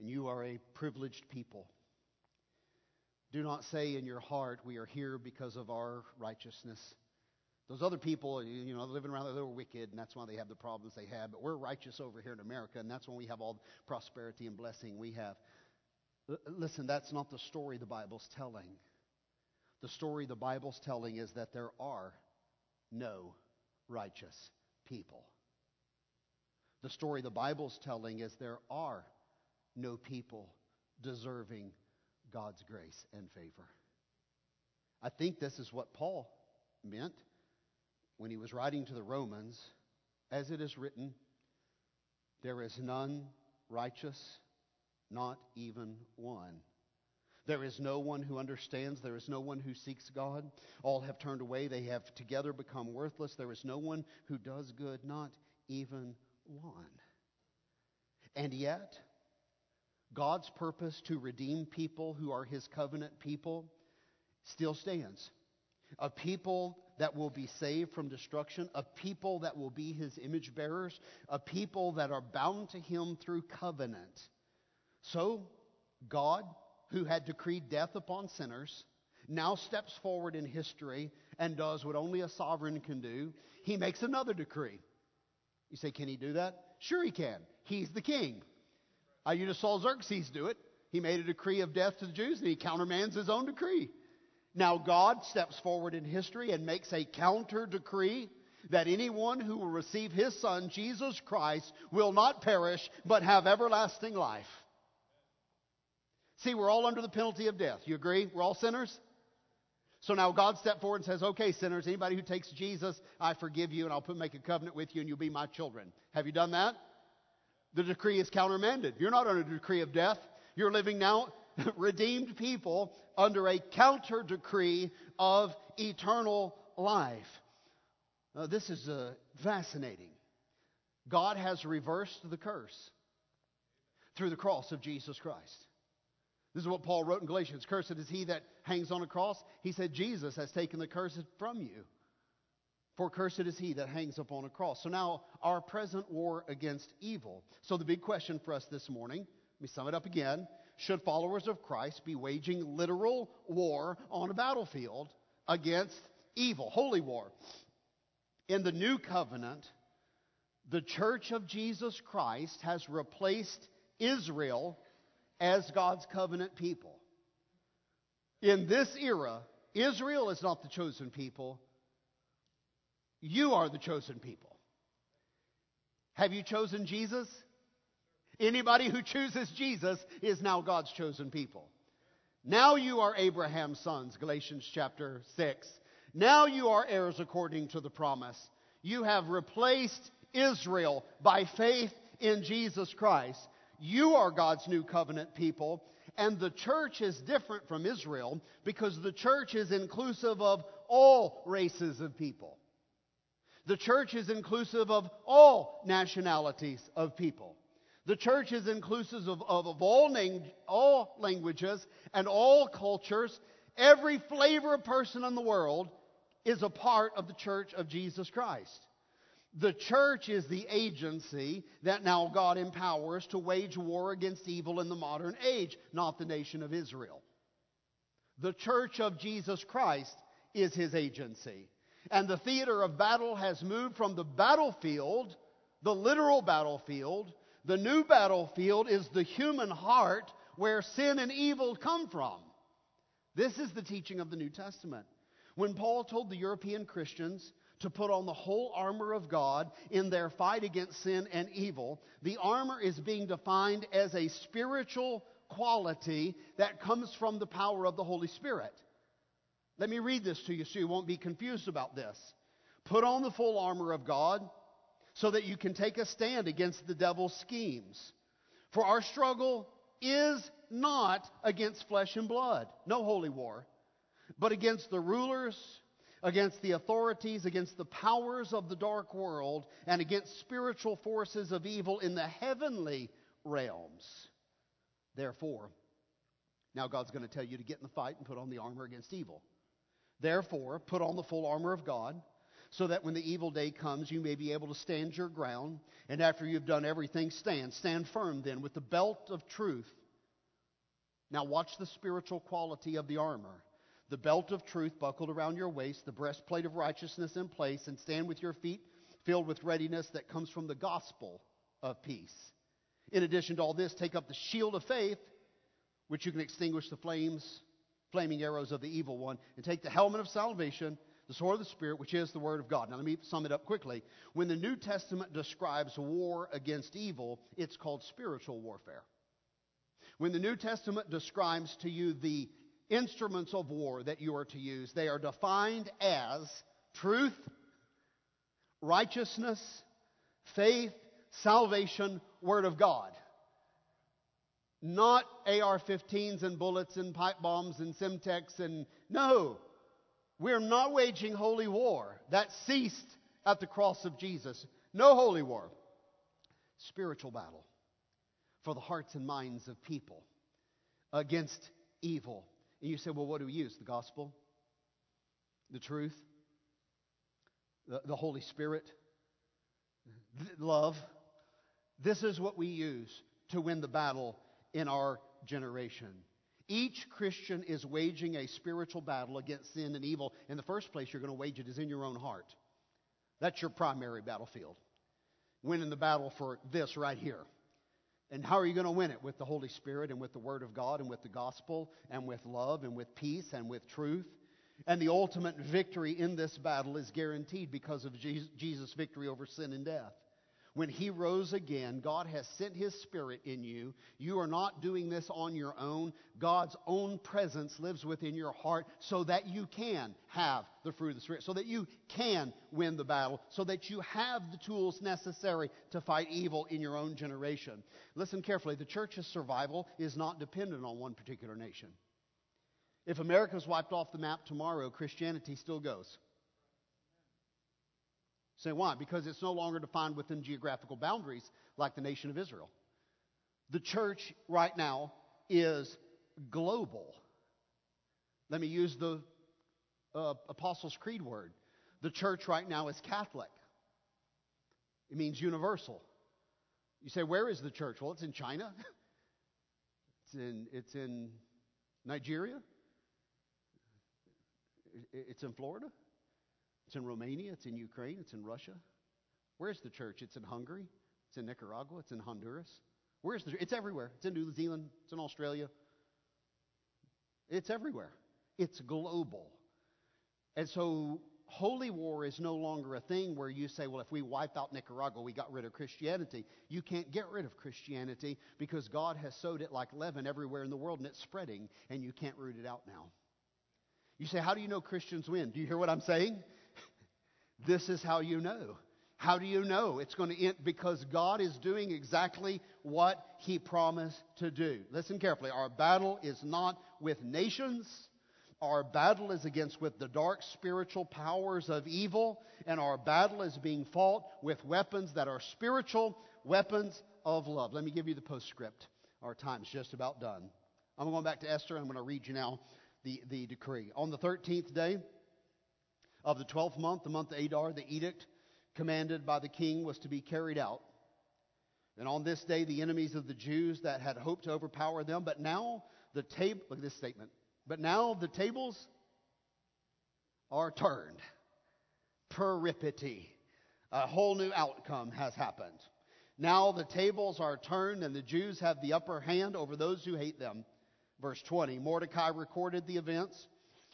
And you are a privileged people. Do not say in your heart, We are here because of our righteousness. Those other people, you know, living around there, they were wicked, and that's why they have the problems they have. But we're righteous over here in America, and that's when we have all the prosperity and blessing we have. L- listen, that's not the story the Bible's telling. The story the Bible's telling is that there are no righteous people. The story the Bible's telling is there are no people deserving God's grace and favor. I think this is what Paul meant when he was writing to the Romans, as it is written, there is none righteous, not even one. There is no one who understands. There is no one who seeks God. All have turned away. They have together become worthless. There is no one who does good, not even one. And yet, God's purpose to redeem people who are his covenant people still stands. A people that will be saved from destruction, a people that will be his image bearers, a people that are bound to him through covenant. So, God, who had decreed death upon sinners, now steps forward in history and does what only a sovereign can do. He makes another decree. You say, can he do that? Sure, he can. He's the king. You just saw Xerxes do it. He made a decree of death to the Jews, and he countermands his own decree. Now, God steps forward in history and makes a counter decree that anyone who will receive his Son, Jesus Christ, will not perish but have everlasting life. See, we're all under the penalty of death. You agree? We're all sinners? So now God stepped forward and says, Okay, sinners, anybody who takes Jesus, I forgive you and I'll put, make a covenant with you and you'll be my children. Have you done that? The decree is countermanded. You're not under a decree of death. You're living now redeemed people under a counter decree of eternal life. Uh, this is uh, fascinating. God has reversed the curse through the cross of Jesus Christ. This is what Paul wrote in Galatians Cursed is he that hangs on a cross. He said, Jesus has taken the curse from you. For cursed is he that hangs upon a cross. So now, our present war against evil. So, the big question for us this morning, let me sum it up again. Should followers of Christ be waging literal war on a battlefield against evil, holy war? In the new covenant, the church of Jesus Christ has replaced Israel as God's covenant people. In this era, Israel is not the chosen people. You are the chosen people. Have you chosen Jesus? Anybody who chooses Jesus is now God's chosen people. Now you are Abraham's sons, Galatians chapter 6. Now you are heirs according to the promise. You have replaced Israel by faith in Jesus Christ. You are God's new covenant people. And the church is different from Israel because the church is inclusive of all races of people. The church is inclusive of all nationalities of people. The church is inclusive of, of, of all, name, all languages and all cultures. Every flavor of person in the world is a part of the church of Jesus Christ. The church is the agency that now God empowers to wage war against evil in the modern age, not the nation of Israel. The church of Jesus Christ is his agency. And the theater of battle has moved from the battlefield, the literal battlefield. The new battlefield is the human heart where sin and evil come from. This is the teaching of the New Testament. When Paul told the European Christians to put on the whole armor of God in their fight against sin and evil. The armor is being defined as a spiritual quality that comes from the power of the Holy Spirit. Let me read this to you so you won't be confused about this. Put on the full armor of God so that you can take a stand against the devil's schemes. For our struggle is not against flesh and blood, no holy war, but against the rulers against the authorities, against the powers of the dark world, and against spiritual forces of evil in the heavenly realms. Therefore, now God's going to tell you to get in the fight and put on the armor against evil. Therefore, put on the full armor of God, so that when the evil day comes, you may be able to stand your ground. And after you've done everything, stand. Stand firm then with the belt of truth. Now, watch the spiritual quality of the armor the belt of truth buckled around your waist, the breastplate of righteousness in place, and stand with your feet filled with readiness that comes from the gospel of peace. In addition to all this, take up the shield of faith, which you can extinguish the flames, flaming arrows of the evil one, and take the helmet of salvation, the sword of the Spirit, which is the Word of God. Now, let me sum it up quickly. When the New Testament describes war against evil, it's called spiritual warfare. When the New Testament describes to you the instruments of war that you are to use. They are defined as truth, righteousness, faith, salvation, Word of God. Not AR 15s and bullets and pipe bombs and Semtex and. No! We're not waging holy war. That ceased at the cross of Jesus. No holy war. Spiritual battle for the hearts and minds of people against evil and you say, well, what do we use? The gospel, the truth, the, the Holy Spirit, love. This is what we use to win the battle in our generation. Each Christian is waging a spiritual battle against sin and evil. In the first place, you're going to wage it is in your own heart. That's your primary battlefield. Winning the battle for this right here. And how are you going to win it? With the Holy Spirit and with the Word of God and with the gospel and with love and with peace and with truth. And the ultimate victory in this battle is guaranteed because of Jesus' victory over sin and death. When He rose again, God has sent His Spirit in you. You are not doing this on your own. God's own presence lives within your heart so that you can have the fruit of the Spirit, so that you can win the battle, so that you have the tools necessary to fight evil in your own generation. Listen carefully the church's survival is not dependent on one particular nation. If America's wiped off the map tomorrow, Christianity still goes. Say why? Because it's no longer defined within geographical boundaries like the nation of Israel. The church right now is global. Let me use the uh, Apostles' Creed word. The church right now is Catholic. It means universal. You say, where is the church? Well, it's in China. it's in it's in Nigeria. It's in Florida. It's in Romania, it's in Ukraine, it's in Russia. Where's the church? It's in Hungary, it's in Nicaragua, it's in Honduras. Where's the It's everywhere. It's in New Zealand, it's in Australia. It's everywhere. It's global. And so holy war is no longer a thing where you say, well, if we wipe out Nicaragua, we got rid of Christianity. You can't get rid of Christianity because God has sowed it like leaven everywhere in the world and it's spreading, and you can't root it out now. You say, how do you know Christians win? Do you hear what I'm saying? This is how you know. How do you know it's going to end? Because God is doing exactly what He promised to do. Listen carefully. Our battle is not with nations. Our battle is against with the dark spiritual powers of evil, and our battle is being fought with weapons that are spiritual, weapons of love. Let me give you the postscript. Our time's just about done. I'm going back to Esther. I'm going to read you now the, the decree. On the 13th day, of the twelfth month, the month Adar, the edict commanded by the king was to be carried out. And on this day, the enemies of the Jews that had hoped to overpower them, but now the table, look at this statement, but now the tables are turned. Peripety. A whole new outcome has happened. Now the tables are turned and the Jews have the upper hand over those who hate them. Verse 20 Mordecai recorded the events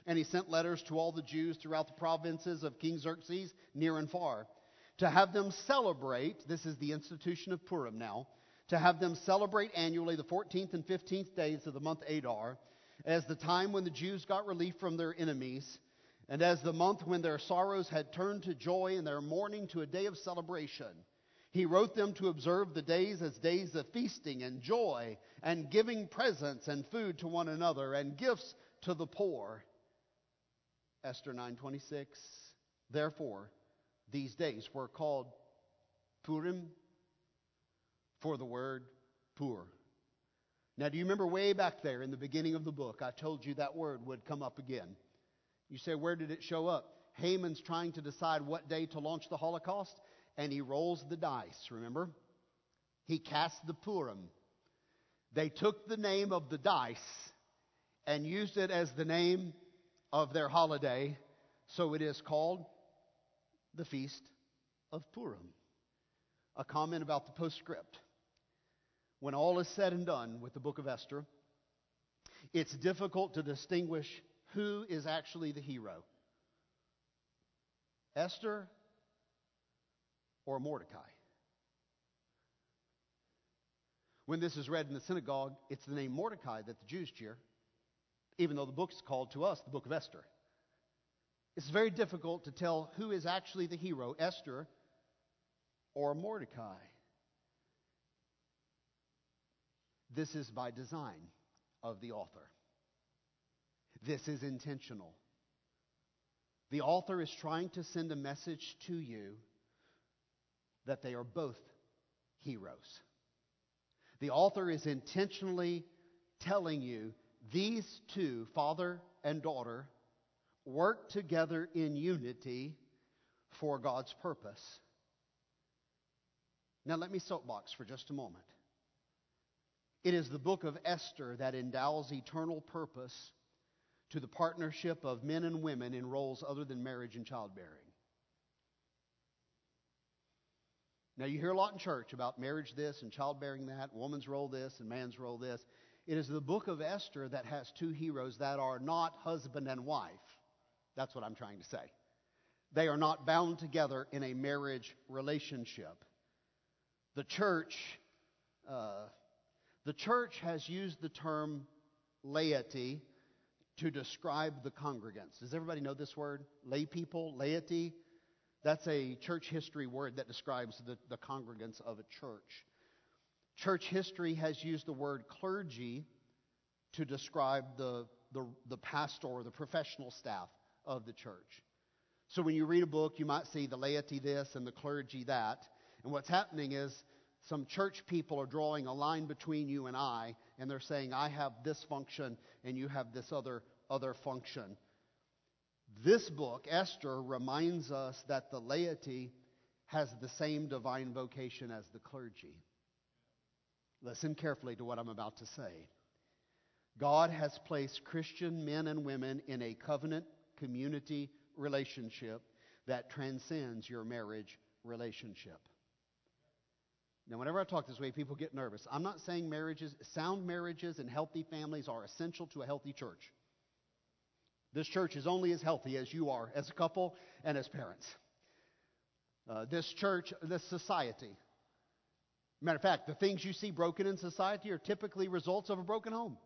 and he sent letters to all the Jews throughout the provinces of King Xerxes, near and far, to have them celebrate. This is the institution of Purim now. To have them celebrate annually the 14th and 15th days of the month Adar, as the time when the Jews got relief from their enemies, and as the month when their sorrows had turned to joy and their mourning to a day of celebration. He wrote them to observe the days as days of feasting and joy, and giving presents and food to one another, and gifts to the poor Esther 9:26. Therefore, these days were called Purim for the word pur. Now, do you remember way back there in the beginning of the book, I told you that word would come up again. You say, where did it show up? Haman's trying to decide what day to launch the Holocaust, and he rolls the dice, remember? He cast the Purim. They took the name of the dice and used it as the name of their holiday, so it is called the Feast of Purim. A comment about the postscript. When all is said and done with the book of Esther, it's difficult to distinguish who is actually the hero Esther or Mordecai. When this is read in the synagogue, it's the name Mordecai that the Jews cheer even though the book is called to us the book of Esther. It's very difficult to tell who is actually the hero, Esther or Mordecai. This is by design of the author. This is intentional. The author is trying to send a message to you that they are both heroes. The author is intentionally telling you these two, father and daughter, work together in unity for God's purpose. Now, let me soapbox for just a moment. It is the book of Esther that endows eternal purpose to the partnership of men and women in roles other than marriage and childbearing. Now, you hear a lot in church about marriage this and childbearing that, woman's role this and man's role this. It is the book of Esther that has two heroes that are not husband and wife. That's what I'm trying to say. They are not bound together in a marriage relationship. The church, uh, the church has used the term laity to describe the congregants. Does everybody know this word? Lay people, laity. That's a church history word that describes the, the congregants of a church. Church history has used the word clergy to describe the, the, the pastor or the professional staff of the church. So when you read a book, you might see the laity this and the clergy that. And what's happening is some church people are drawing a line between you and I, and they're saying, I have this function and you have this other, other function. This book, Esther, reminds us that the laity has the same divine vocation as the clergy. Listen carefully to what I'm about to say. God has placed Christian men and women in a covenant community relationship that transcends your marriage relationship. Now, whenever I talk this way, people get nervous. I'm not saying marriages, sound marriages and healthy families are essential to a healthy church. This church is only as healthy as you are as a couple and as parents. Uh, this church, this society. Matter of fact, the things you see broken in society are typically results of a broken home.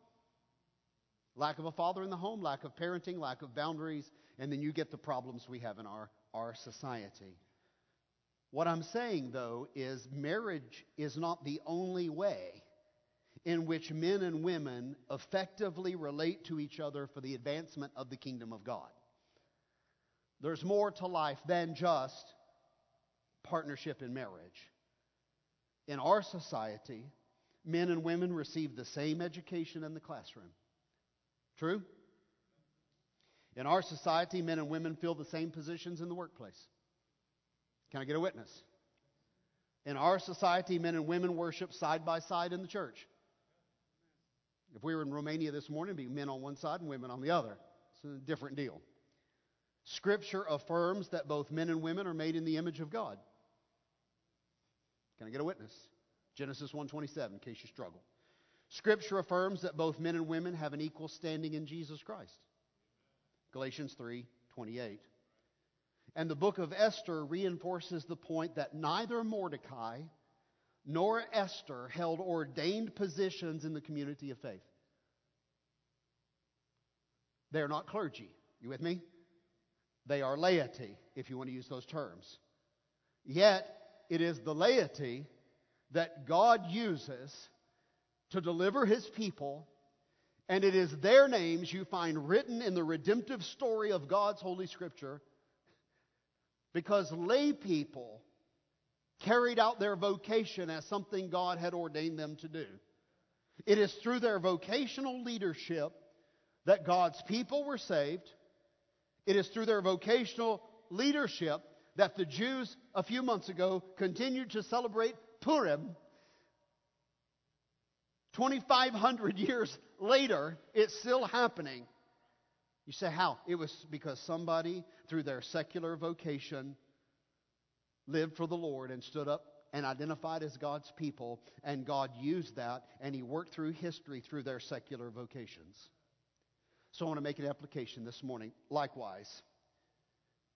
Lack of a father in the home, lack of parenting, lack of boundaries, and then you get the problems we have in our, our society. What I'm saying, though, is marriage is not the only way in which men and women effectively relate to each other for the advancement of the kingdom of God. There's more to life than just partnership in marriage. In our society, men and women receive the same education in the classroom. True? In our society, men and women fill the same positions in the workplace. Can I get a witness? In our society, men and women worship side by side in the church. If we were in Romania this morning, it'd be men on one side and women on the other. It's a different deal. Scripture affirms that both men and women are made in the image of God. Can I get a witness? Genesis 1:27 in case you struggle. Scripture affirms that both men and women have an equal standing in Jesus Christ. Galatians 3:28. And the book of Esther reinforces the point that neither Mordecai nor Esther held ordained positions in the community of faith. They're not clergy. You with me? They are laity, if you want to use those terms. Yet, it is the laity that God uses to deliver his people, and it is their names you find written in the redemptive story of God's Holy Scripture because lay people carried out their vocation as something God had ordained them to do. It is through their vocational leadership that God's people were saved. It is through their vocational leadership that the Jews a few months ago continued to celebrate Purim. 2,500 years later, it's still happening. You say, how? It was because somebody, through their secular vocation, lived for the Lord and stood up and identified as God's people, and God used that, and He worked through history through their secular vocations. So I want to make an application this morning. Likewise,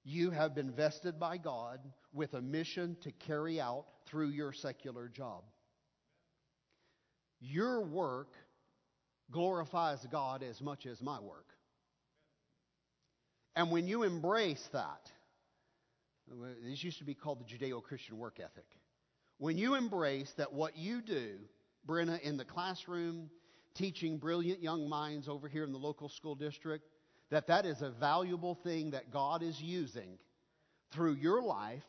you have been vested by God with a mission to carry out through your secular job. Your work glorifies God as much as my work. And when you embrace that, this used to be called the Judeo Christian work ethic. When you embrace that what you do, Brenna, in the classroom, teaching brilliant young minds over here in the local school district, that that is a valuable thing that God is using through your life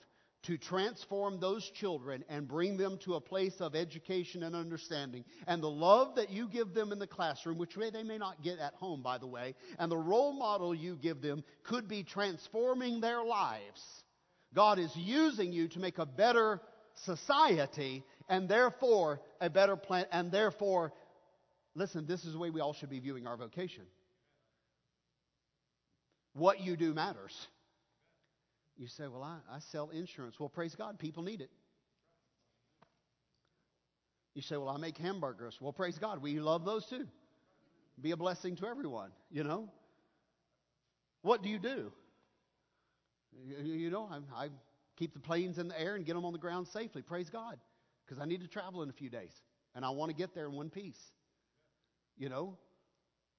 to transform those children and bring them to a place of education and understanding. And the love that you give them in the classroom, which they may not get at home, by the way, and the role model you give them could be transforming their lives. God is using you to make a better society and therefore a better plan, and therefore, listen, this is the way we all should be viewing our vocation. What you do matters. You say, Well, I, I sell insurance. Well, praise God, people need it. You say, Well, I make hamburgers. Well, praise God, we love those too. Be a blessing to everyone, you know? What do you do? You, you know, I, I keep the planes in the air and get them on the ground safely. Praise God. because I need to travel in a few days and I want to get there in one piece. You know?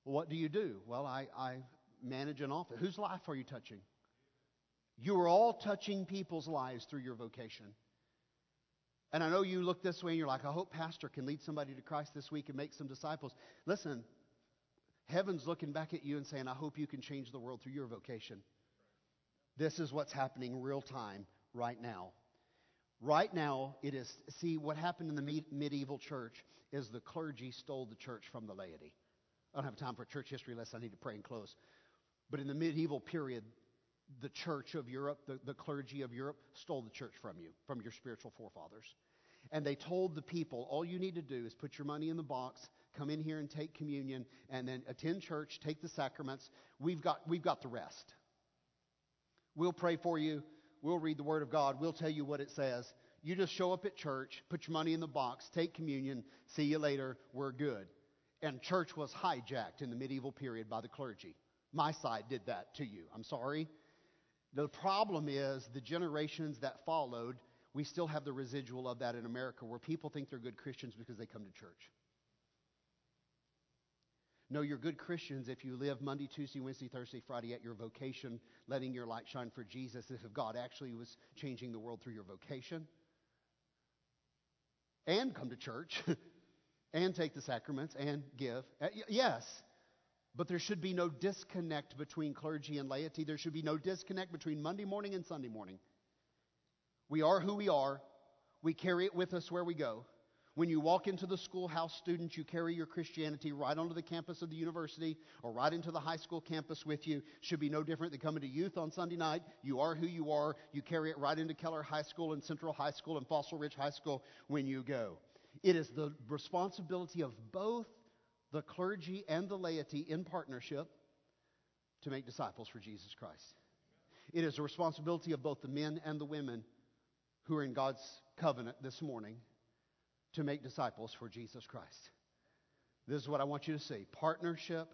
What do you do? Well, I, I manage an office. Whose life are you touching? You are all touching people's lives through your vocation. And I know you look this way and you're like, I hope Pastor can lead somebody to Christ this week and make some disciples. Listen, heaven's looking back at you and saying, I hope you can change the world through your vocation. This is what's happening real time right now. Right now, it is, see, what happened in the me- medieval church is the clergy stole the church from the laity. I don't have time for church history lesson. I need to pray and close. But in the medieval period, the church of Europe, the, the clergy of Europe, stole the church from you, from your spiritual forefathers. And they told the people, all you need to do is put your money in the box, come in here and take communion, and then attend church, take the sacraments. We've got, we've got the rest. We'll pray for you. We'll read the Word of God. We'll tell you what it says. You just show up at church, put your money in the box, take communion, see you later, we're good. And church was hijacked in the medieval period by the clergy. My side did that to you. I'm sorry. The problem is the generations that followed, we still have the residual of that in America where people think they're good Christians because they come to church. No, you're good Christians if you live Monday, Tuesday, Wednesday, Thursday, Friday at your vocation, letting your light shine for Jesus, if God actually was changing the world through your vocation. And come to church, and take the sacraments, and give. Uh, yes, but there should be no disconnect between clergy and laity. There should be no disconnect between Monday morning and Sunday morning. We are who we are. We carry it with us where we go. When you walk into the schoolhouse, students, you carry your Christianity right onto the campus of the university or right into the high school campus with you. Should be no different than coming to youth on Sunday night. You are who you are. You carry it right into Keller High School and Central High School and Fossil Ridge High School when you go. It is the responsibility of both the clergy and the laity in partnership to make disciples for Jesus Christ. It is a responsibility of both the men and the women who are in God's covenant this morning to make disciples for Jesus Christ. This is what I want you to see partnership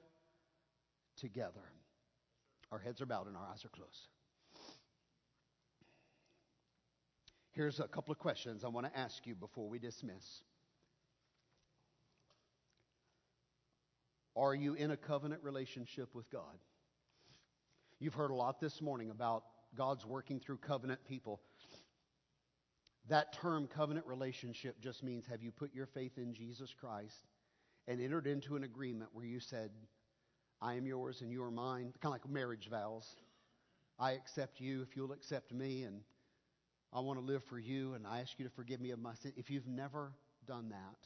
together. Our heads are bowed and our eyes are closed. Here's a couple of questions I want to ask you before we dismiss. Are you in a covenant relationship with God? You've heard a lot this morning about God's working through covenant people. That term, covenant relationship, just means have you put your faith in Jesus Christ and entered into an agreement where you said, I am yours and you are mine, kind of like marriage vows. I accept you if you'll accept me, and I want to live for you, and I ask you to forgive me of my sin. If you've never done that,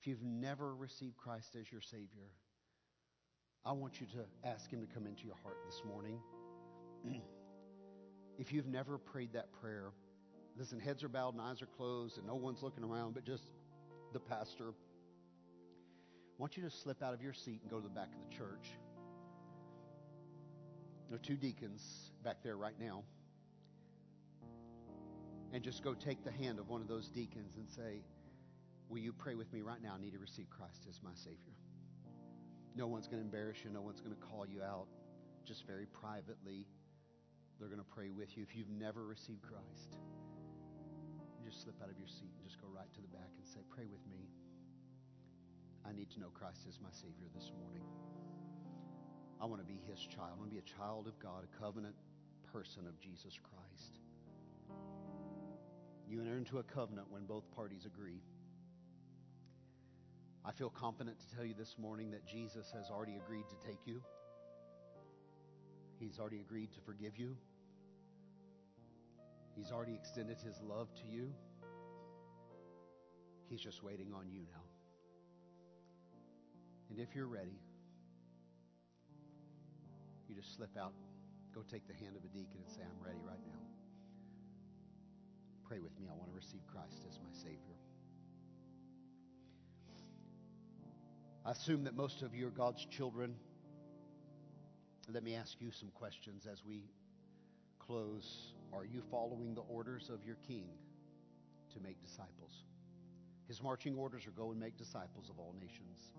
if you've never received Christ as your Savior, I want you to ask Him to come into your heart this morning. if you've never prayed that prayer, listen, heads are bowed and eyes are closed and no one's looking around but just the pastor. I want you to slip out of your seat and go to the back of the church. There are two deacons back there right now. And just go take the hand of one of those deacons and say, Will you pray with me right now? I need to receive Christ as my Savior. No one's going to embarrass you. No one's going to call you out. Just very privately, they're going to pray with you. If you've never received Christ, just slip out of your seat and just go right to the back and say, Pray with me. I need to know Christ as my Savior this morning. I want to be His child. I want to be a child of God, a covenant person of Jesus Christ. You enter into a covenant when both parties agree. I feel confident to tell you this morning that Jesus has already agreed to take you. He's already agreed to forgive you. He's already extended his love to you. He's just waiting on you now. And if you're ready, you just slip out, go take the hand of a deacon and say, I'm ready right now. Pray with me. I want to receive Christ as my Savior. I assume that most of you are God's children. Let me ask you some questions as we close. Are you following the orders of your king to make disciples? His marching orders are go and make disciples of all nations.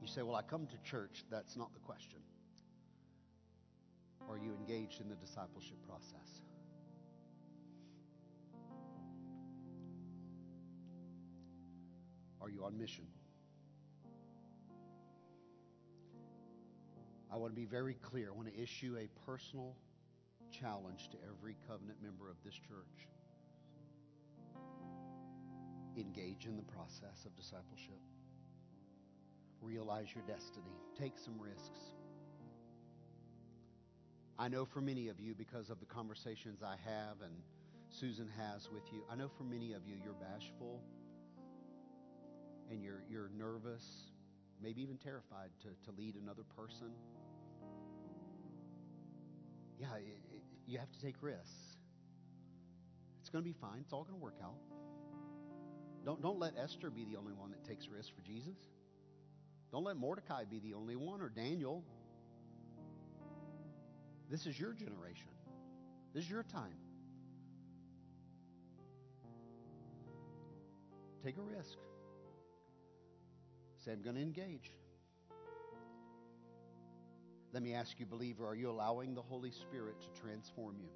You say, Well, I come to church. That's not the question. Are you engaged in the discipleship process? Are you on mission? I want to be very clear. I want to issue a personal challenge to every covenant member of this church. Engage in the process of discipleship. Realize your destiny. Take some risks. I know for many of you, because of the conversations I have and Susan has with you, I know for many of you, you're bashful and you're, you're nervous, maybe even terrified to, to lead another person. Yeah, it, it, you have to take risks. It's going to be fine. It's all going to work out. Don't, don't let Esther be the only one that takes risks for Jesus. Don't let Mordecai be the only one or Daniel. This is your generation. This is your time. Take a risk. Say, I'm going to engage. Let me ask you, believer, are you allowing the Holy Spirit to transform you?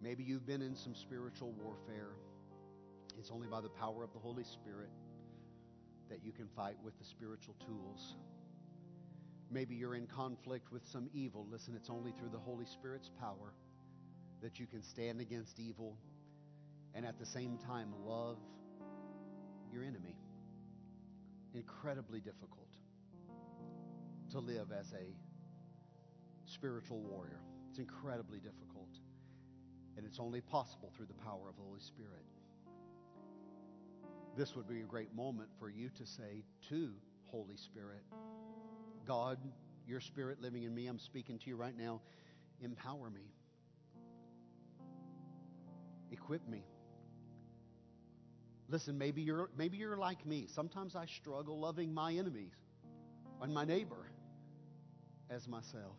Maybe you've been in some spiritual warfare. It's only by the power of the Holy Spirit that you can fight with the spiritual tools. Maybe you're in conflict with some evil. Listen, it's only through the Holy Spirit's power that you can stand against evil and at the same time love your enemy. Incredibly difficult to live as a spiritual warrior. It's incredibly difficult. And it's only possible through the power of the Holy Spirit. This would be a great moment for you to say to Holy Spirit, God, your spirit living in me, I'm speaking to you right now. Empower me. Equip me. Listen, maybe you're maybe you're like me. Sometimes I struggle loving my enemies and my neighbor as myself.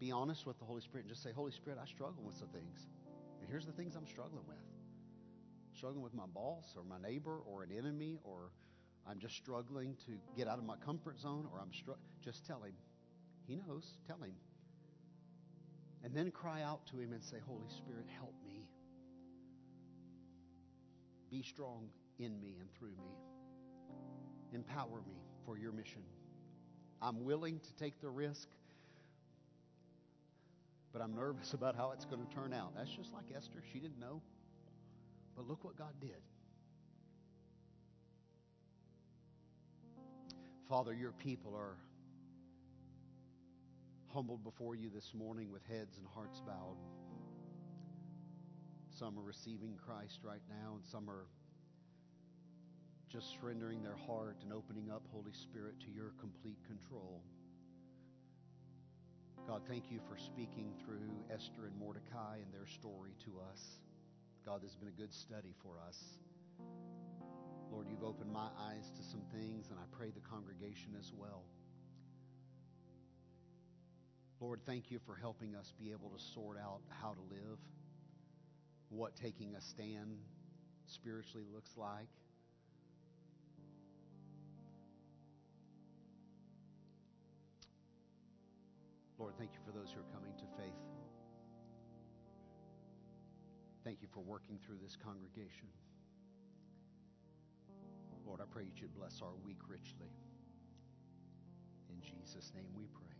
Be honest with the Holy Spirit and just say, Holy Spirit, I struggle with some things. And here's the things I'm struggling with. Struggling with my boss or my neighbor or an enemy or I'm just struggling to get out of my comfort zone, or I'm str- just tell him. He knows. Tell him. And then cry out to him and say, Holy Spirit, help me. Be strong in me and through me. Empower me for your mission. I'm willing to take the risk, but I'm nervous about how it's going to turn out. That's just like Esther. She didn't know. But look what God did. Father, your people are humbled before you this morning with heads and hearts bowed. Some are receiving Christ right now, and some are just surrendering their heart and opening up, Holy Spirit, to your complete control. God, thank you for speaking through Esther and Mordecai and their story to us. God, this has been a good study for us. Lord, you've opened my eyes to some things, and I pray the congregation as well. Lord, thank you for helping us be able to sort out how to live, what taking a stand spiritually looks like. Lord, thank you for those who are coming to faith. Thank you for working through this congregation. Lord, I pray you should bless our week richly. In Jesus' name we pray.